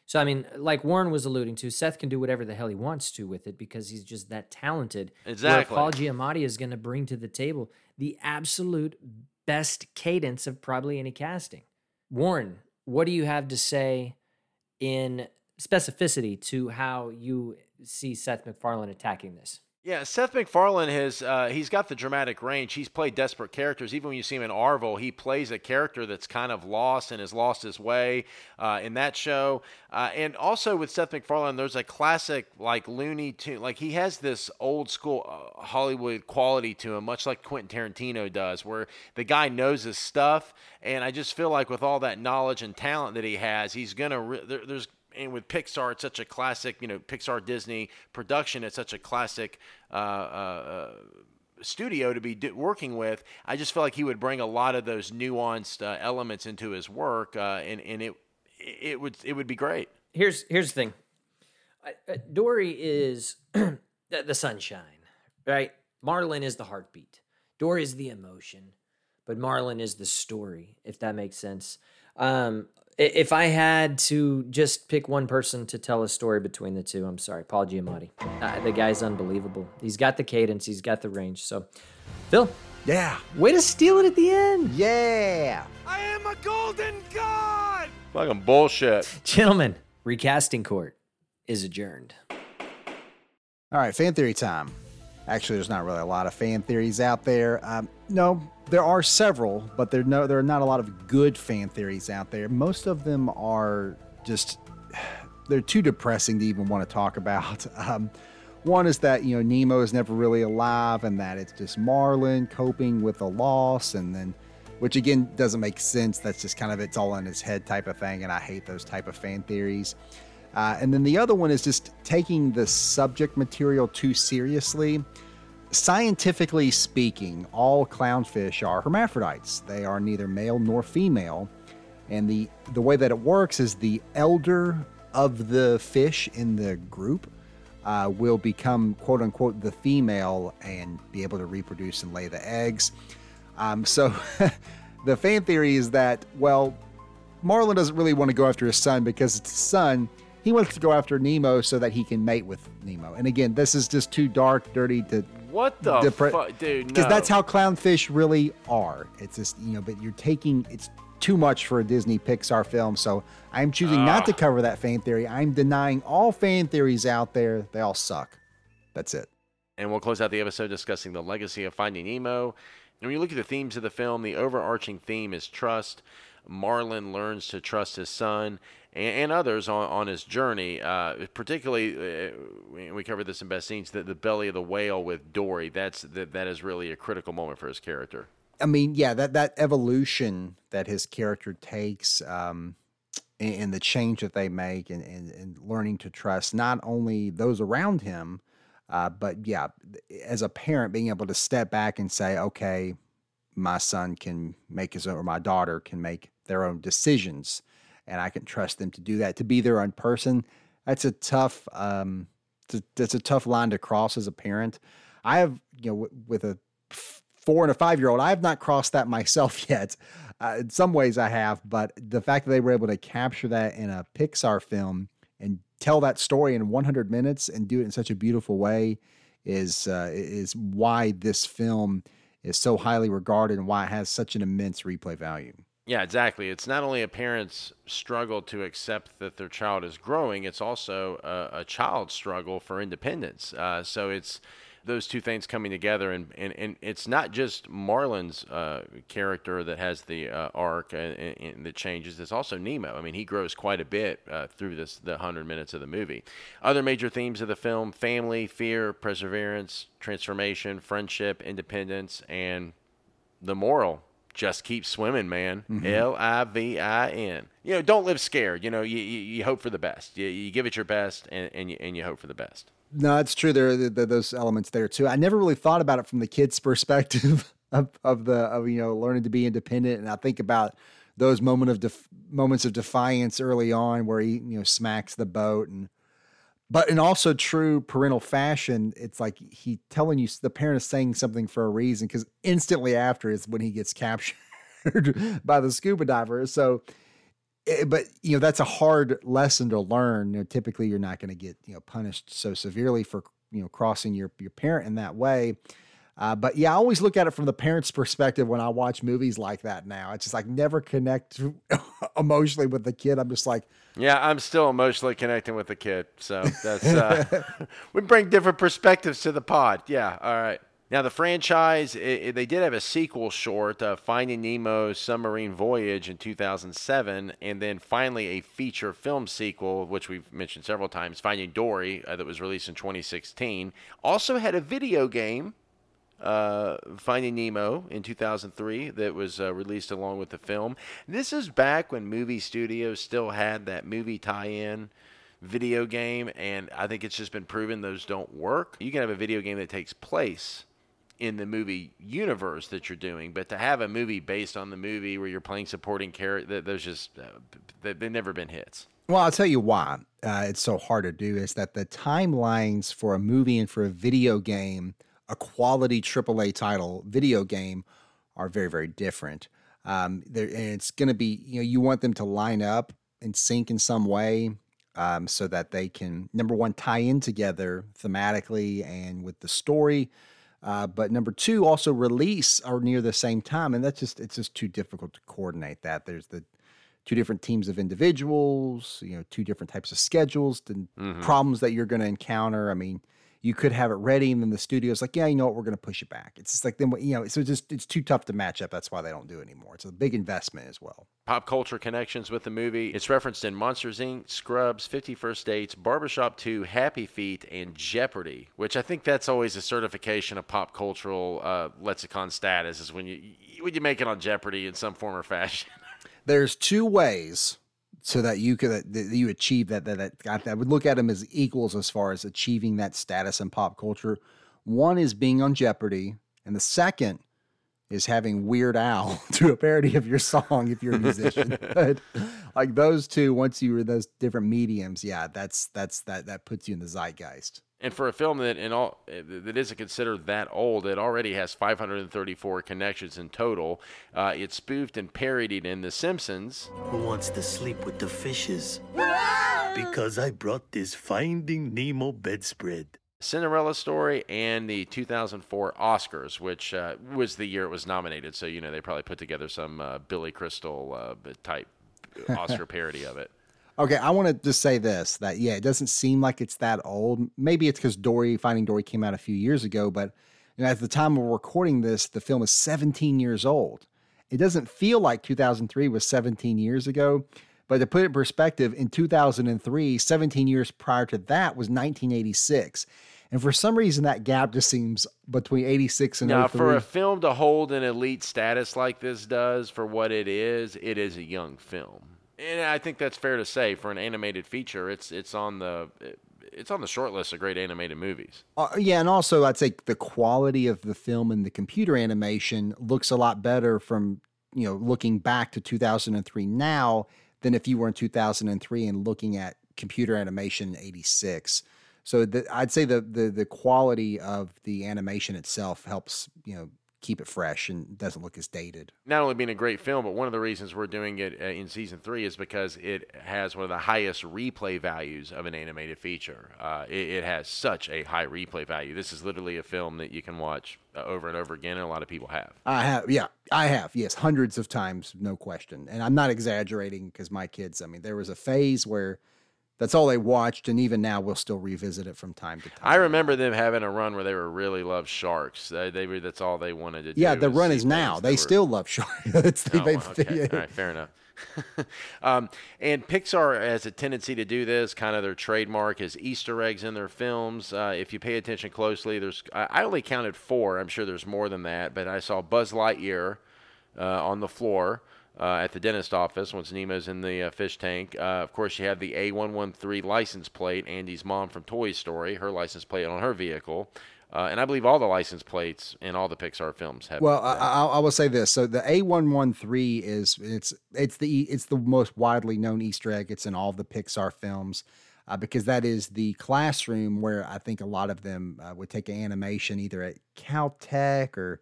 So I mean, like Warren was alluding to, Seth can do whatever the hell he wants to with it because he's just that talented. Exactly. Where. Paul Giamatti is going to bring to the table the absolute best cadence of probably any casting. Warren, what do you have to say in specificity to how you see Seth MacFarlane attacking this? Yeah, Seth MacFarlane has uh, he's got the dramatic range. He's played desperate characters. Even when you see him in Orville, he plays a character that's kind of lost and has lost his way uh, in that show. Uh, and also with Seth MacFarlane, there's a classic like Looney Tune. Like he has this old school uh, Hollywood quality to him, much like Quentin Tarantino does, where the guy knows his stuff. And I just feel like with all that knowledge and talent that he has, he's gonna. Re- there, there's and with Pixar, it's such a classic, you know, Pixar Disney production. It's such a classic uh, uh, studio to be working with. I just feel like he would bring a lot of those nuanced uh, elements into his work, uh, and and it it would it would be great. Here's here's the thing. Uh, Dory is the, sunshine, right? Marlin is the heartbeat. Dory is the emotion, but Marlin is the story. If that makes sense. Um, if I had to just pick one person to tell a story between the two, I'm sorry, Paul Giamatti. Uh, the guy's unbelievable. He's got the cadence. He's got the range. So, Phil. Yeah. Way to steal it at the end. Yeah. I am a golden god! Fucking bullshit. Gentlemen, recasting court is adjourned. All right, fan theory time. Actually, there's not really a lot of fan theories out there. Um, no, there are several, but there no there are not a lot of good fan theories out there. Most of them are just they're too depressing to even want to talk about. Um, one is that you know Nemo is never really alive, and that it's just Marlin coping with a loss, and then which again doesn't make sense. That's just kind of it's all in his head type of thing, and I hate those type of fan theories. Uh, and then the other one is just taking the subject material too seriously. Scientifically speaking, all clownfish are hermaphrodites. They are neither male nor female. And the, the way that it works is the elder of the fish in the group uh, will become, quote unquote, the female and be able to reproduce and lay the eggs. Um, so the fan theory is that, well, Marlin doesn't really want to go after his son because it's his son. He wants to go after Nemo so that he can mate with Nemo. And again, this is just too dark, dirty to. What the depre- fuck, dude? Because no. that's how clownfish really are. It's just, you know, but you're taking, it's too much for a Disney Pixar film. So I'm choosing not to Ah. cover that fan theory. I'm denying all fan theories out there. They all suck. That's it. And we'll close out the episode discussing the legacy of Finding Nemo. And when you look at the themes of the film, the overarching theme is trust. Marlin learns to trust his son and, and others on, on his journey. Uh, particularly, uh, we- we covered this in Best Scenes, the, the belly of the whale with Dory. That's that, that is really a critical moment for his character. I mean, yeah, that that evolution that his character takes, um, and, and the change that they make, and, and and learning to trust not only those around him, uh, but yeah, as a parent, being able to step back and say, okay, my son can make his own, or my daughter can make their own decisions, and I can trust them to do that, to be there own person. That's a tough, um, that's a tough line to cross as a parent. I have, you know, w- with a four and a five year old, I have not crossed that myself yet. Uh, in some ways, I have, but the fact that they were able to capture that in a Pixar film and tell that story in 100 minutes and do it in such a beautiful way is uh, is why this film is so highly regarded and why it has such an immense replay value. Yeah, exactly. It's not only a parent's struggle to accept that their child is growing, it's also a, a child's struggle for independence. Uh, so it's those two things coming together, and, and, and it's not just Marlin's uh, character that has the uh, arc and, and, changes. It's also Nemo. I mean, he grows quite a bit uh, through this the hundred minutes of the movie. Other major themes of the film: family, fear, perseverance, transformation, friendship, independence, and the moral just keep swimming, man. Mm-hmm. L I V I N. You know, don't live scared. You know, you, you, you hope for the best. You, you give it your best, and, and, you, and you hope for the best. No, it's true. There are th- th- those elements there too. I never really thought about it from the kid's perspective of, of the of you know learning to be independent, and I think about those moment of def- moments of defiance early on where he you know smacks the boat and but in also true parental fashion it's like he telling you the parent is saying something for a reason because instantly after is when he gets captured by the scuba diver. So eh, but you know that's a hard lesson to learn. You know typically you're not going to get you know punished so severely for you know crossing your your parent in that way uh, but yeah, I always look at it from the parent's perspective when I watch movies like that now. It's just like never connect emotionally with the kid. I'm just like, Yeah, I'm still emotionally connecting with the kid. So that's uh, we bring different perspectives to the pod. Yeah, all right. Now the franchise, it, it- they did have a sequel short, uh, Finding Nemo's Submarine Voyage in 2007, and then finally a feature film sequel, which we've mentioned several times, Finding Dory, uh, that was released in 2016. Also had a video game uh, Finding Nemo in 2003 that was uh, released along with the film. This is back when movie studios still had that movie tie-in video game, and I think it's just been proven those don't work. You can have a video game that takes place in the movie universe that you're doing, but to have a movie based on the movie where you're playing supporting character, those just uh, they- they've never been hits. Well, I'll tell you why uh, it's so hard to do is that the timelines for a movie and for a video game, a quality AAA title video game, are very, very different. Um, there, and it's going to be, you know, you want them to line up and sync in some way um, so that they can, number one, tie in together thematically and with the story. Uh, but number two, also release are near the same time. And that's just, it's just too difficult to coordinate that. There's the, two different teams of individuals, you know, two different types of schedules, the Mhm. problems that you're going to encounter. I mean, you could have it ready, and then the studio's like, yeah, you know what, we're going to push it back. It's just like then, you know, so it's just it's too tough to match up. That's why they don't do it anymore. It's a big investment as well. Pop culture connections with the movie. It's referenced in Monsters Inc., Scrubs, 50 First Dates, Barbershop 2, Happy Feet, and Jeopardy, which I think that's always a certification of pop cultural uh, lexicon status is when you when you make it on Jeopardy in some form or fashion. There's two ways so that you could that that you achieve that that, that I, would look at them as equals as far as achieving that status in pop culture. One is being on Jeopardy, and the second is having Weird Al do a parody of your song if you're a musician. but like those two, once you were those different mediums, yeah, that's that's that that puts you in the zeitgeist. And for a film that in all eh, that isn't considered that old, it already has 534 connections in total. Uh, it's spoofed and parodied in The Simpsons. Who wants to sleep with the fishes? Because I brought this Finding Nemo bedspread. Cinderella Story and the 2004 Oscars, which uh, was the year it was nominated. So you know they probably put together some uh, Billy Crystal uh, type Oscar parody of it. Okay, I want to just say this that yeah, it doesn't seem like it's that old. Maybe it's because Dory Finding Dory came out a few years ago, but you know, at the time of recording this, the film is 17 years old. It doesn't feel like 2003 was 17 years ago, but to put it in perspective, in 2003, 17 years prior to that was 1986. And for some reason, that gap just seems between 86 and Now, 03. for a film to hold an elite status like this does for what it is, it is a young film, and I think that's fair to say for an animated feature. It's it's on the it's on the short list of great animated movies. Uh, yeah, and also I'd say the quality of the film and the computer animation looks a lot better from you know looking back to 2003 now than if you were in 2003 and looking at computer animation in 86. So the, I'd say the, the the quality of the animation itself helps you know keep it fresh and doesn't look as dated. not only being a great film, but one of the reasons we're doing it uh, in season three is because it has one of the highest replay values of an animated feature. Uh, it, it has such a high replay value. This is literally a film that you can watch uh, over and over again, and a lot of people have. I have, yeah, I have, yes, hundreds of times, no question. And I'm not exaggerating because my kids, I mean, there was a phase where that's all they watched, and even now we'll still revisit it from time to time. I remember them having a run where they were really loved sharks. They, they were that's all they wanted to do. Yeah, the run is now. They were- still love sharks. It's- they- Oh, they- okay. yeah. All right, fair enough. um, and Pixar has a tendency to do this. Kind of their trademark is Easter eggs in their films. Uh, if you pay attention closely, there's I I only counted four. I'm sure there's more than that, but I saw Buzz Lightyear uh, on the floor. Uh, at the dentist office, once Nemo's in the uh, fish tank. Uh, of course, you have the A113 license plate, Andy's mom from Toy Story, her license plate on her vehicle. Uh, and I believe all the license plates in all the Pixar films have. Well, I, I, I will say this: so the A one one three is it's it's the it's the most widely known Easter egg. It's in all the Pixar films uh, because that is the classroom where I think a lot of them uh, would take animation either at Caltech or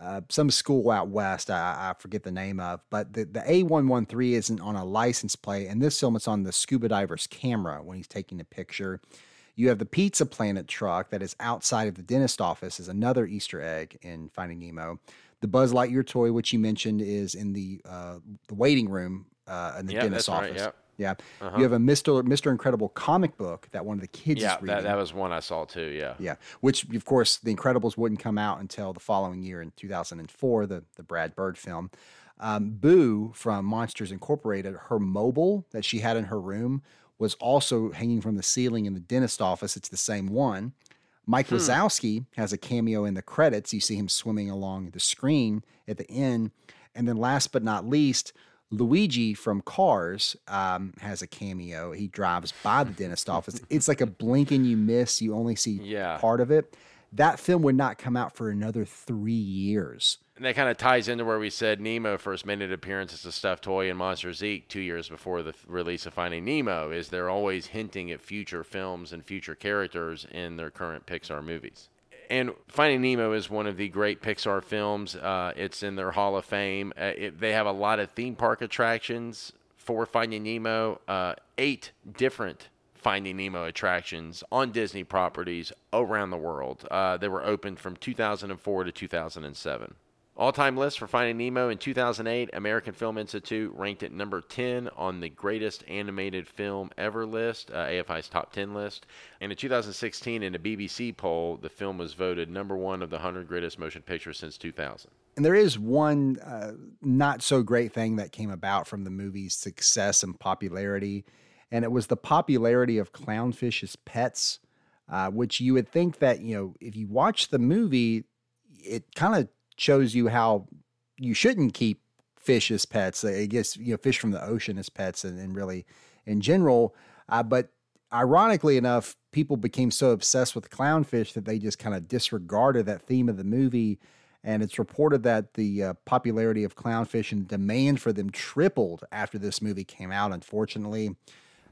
uh, some school out west. I, I, forget the name of, but the, the A113 isn't on a license plate. And this film, is on the scuba diver's camera when he's taking a picture. You have the Pizza Planet truck that is outside of the dentist office, is another Easter egg in Finding Nemo. The Buzz Lightyear toy, which you mentioned, is in the uh, the waiting room uh, in the yeah, dentist office. Right, yep. Yeah. Uh-huh. You have a Mr. Mr. Incredible comic book that one of the kids yeah, that, that was one I saw too. Yeah. Yeah. Which, of course, The Incredibles wouldn't come out until the following year in 2004, the, the Brad Bird film. Um, Boo from Monsters Incorporated, her mobile that she had in her room was also hanging from the ceiling in the dentist office. It's the same one. Mike Hmm. Wazowski has a cameo in the credits. You see him swimming along the screen at the end. And then last but not least, Luigi from Cars um, has a cameo. He drives by the dentist office. It's like a blink and you miss. You only see Yeah. part of it. That film would not come out for another three years. And that kind of ties into where we said Nemo first made an appearance as a stuffed toy in Monsters Inc. two years before the release of Finding Nemo. Is they're always hinting at future films and future characters in their current Pixar movies. And Finding Nemo is one of the great Pixar films. Uh, it's in their Hall of Fame. Uh, it, they have a lot of theme park attractions for Finding Nemo. Uh, eight different Finding Nemo attractions on Disney properties around the world. Uh, they were opened from 2004 to 2007. All time list for Finding Nemo in 2008, American Film Institute ranked it number 10 on the greatest animated film ever list, uh, AFI's top 10 list. And in 2016, in a BBC poll, the film was voted number one of the 100 greatest motion pictures since 2000. And there is one uh, not so great thing that came about from the movie's success and popularity, and it was the popularity of clownfish as pets, uh, which you would think that, you know, if you watch the movie, it kind of shows you how you shouldn't keep fish as pets. I guess, you know, fish from the ocean as pets and, and really in general. Uh, but ironically enough, people became so obsessed with clownfish that they just kind of disregarded that theme of the movie. And it's reported that the uh, popularity of clownfish and demand for them tripled after this movie came out, unfortunately.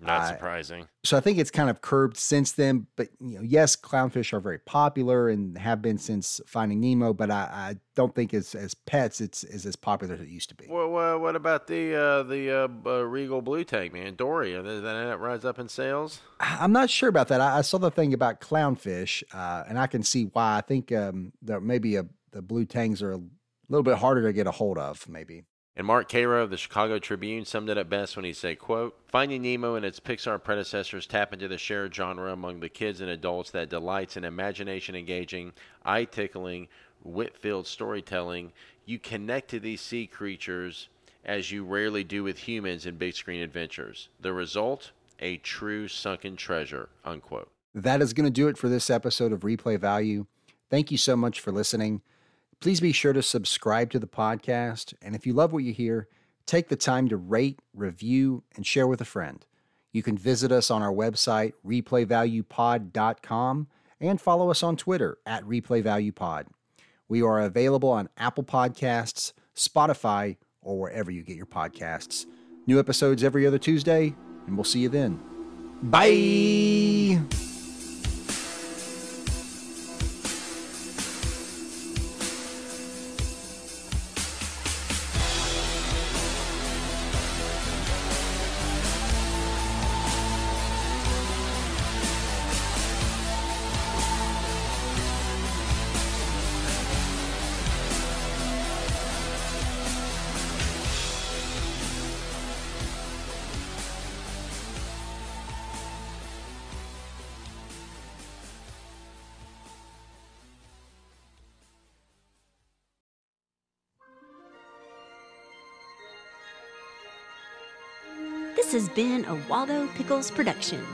Not Uh, surprising. So I think it's kind of curbed since then. But you know, yes, clownfish are very popular and have been since Finding Nemo. But I, I don't think as as pets it's is as popular as it used to be. Well, well what about the uh, the uh, uh, Regal Blue Tang, man? Dory, that, that rise up in sales? I'm not sure about that. I, I saw the thing about clownfish, uh, and I can see why. I think um, there maybe a, the blue tangs are a little bit harder to get a hold of. Maybe. And Mark Caro of the Chicago Tribune summed it up best when he said, quote, Finding Nemo and its Pixar predecessors tap into the shared genre among the kids and adults that delights in imagination engaging, eye tickling, wit filled storytelling. You connect to these sea creatures as you rarely do with humans in big screen adventures. The result? A true sunken treasure, unquote. That is going to do it for this episode of Replay Value. Thank you so much for listening. Please be sure to subscribe to the podcast. And if you love what you hear, take the time to rate, review, and share with a friend. You can visit us on our website, replayvaluepod.com, and follow us on Twitter at replayvaluepod. We are available on Apple Podcasts, Spotify, or wherever you get your podcasts. New episodes every other Tuesday, and we'll see you then. Bye. A Waldo Pickles production.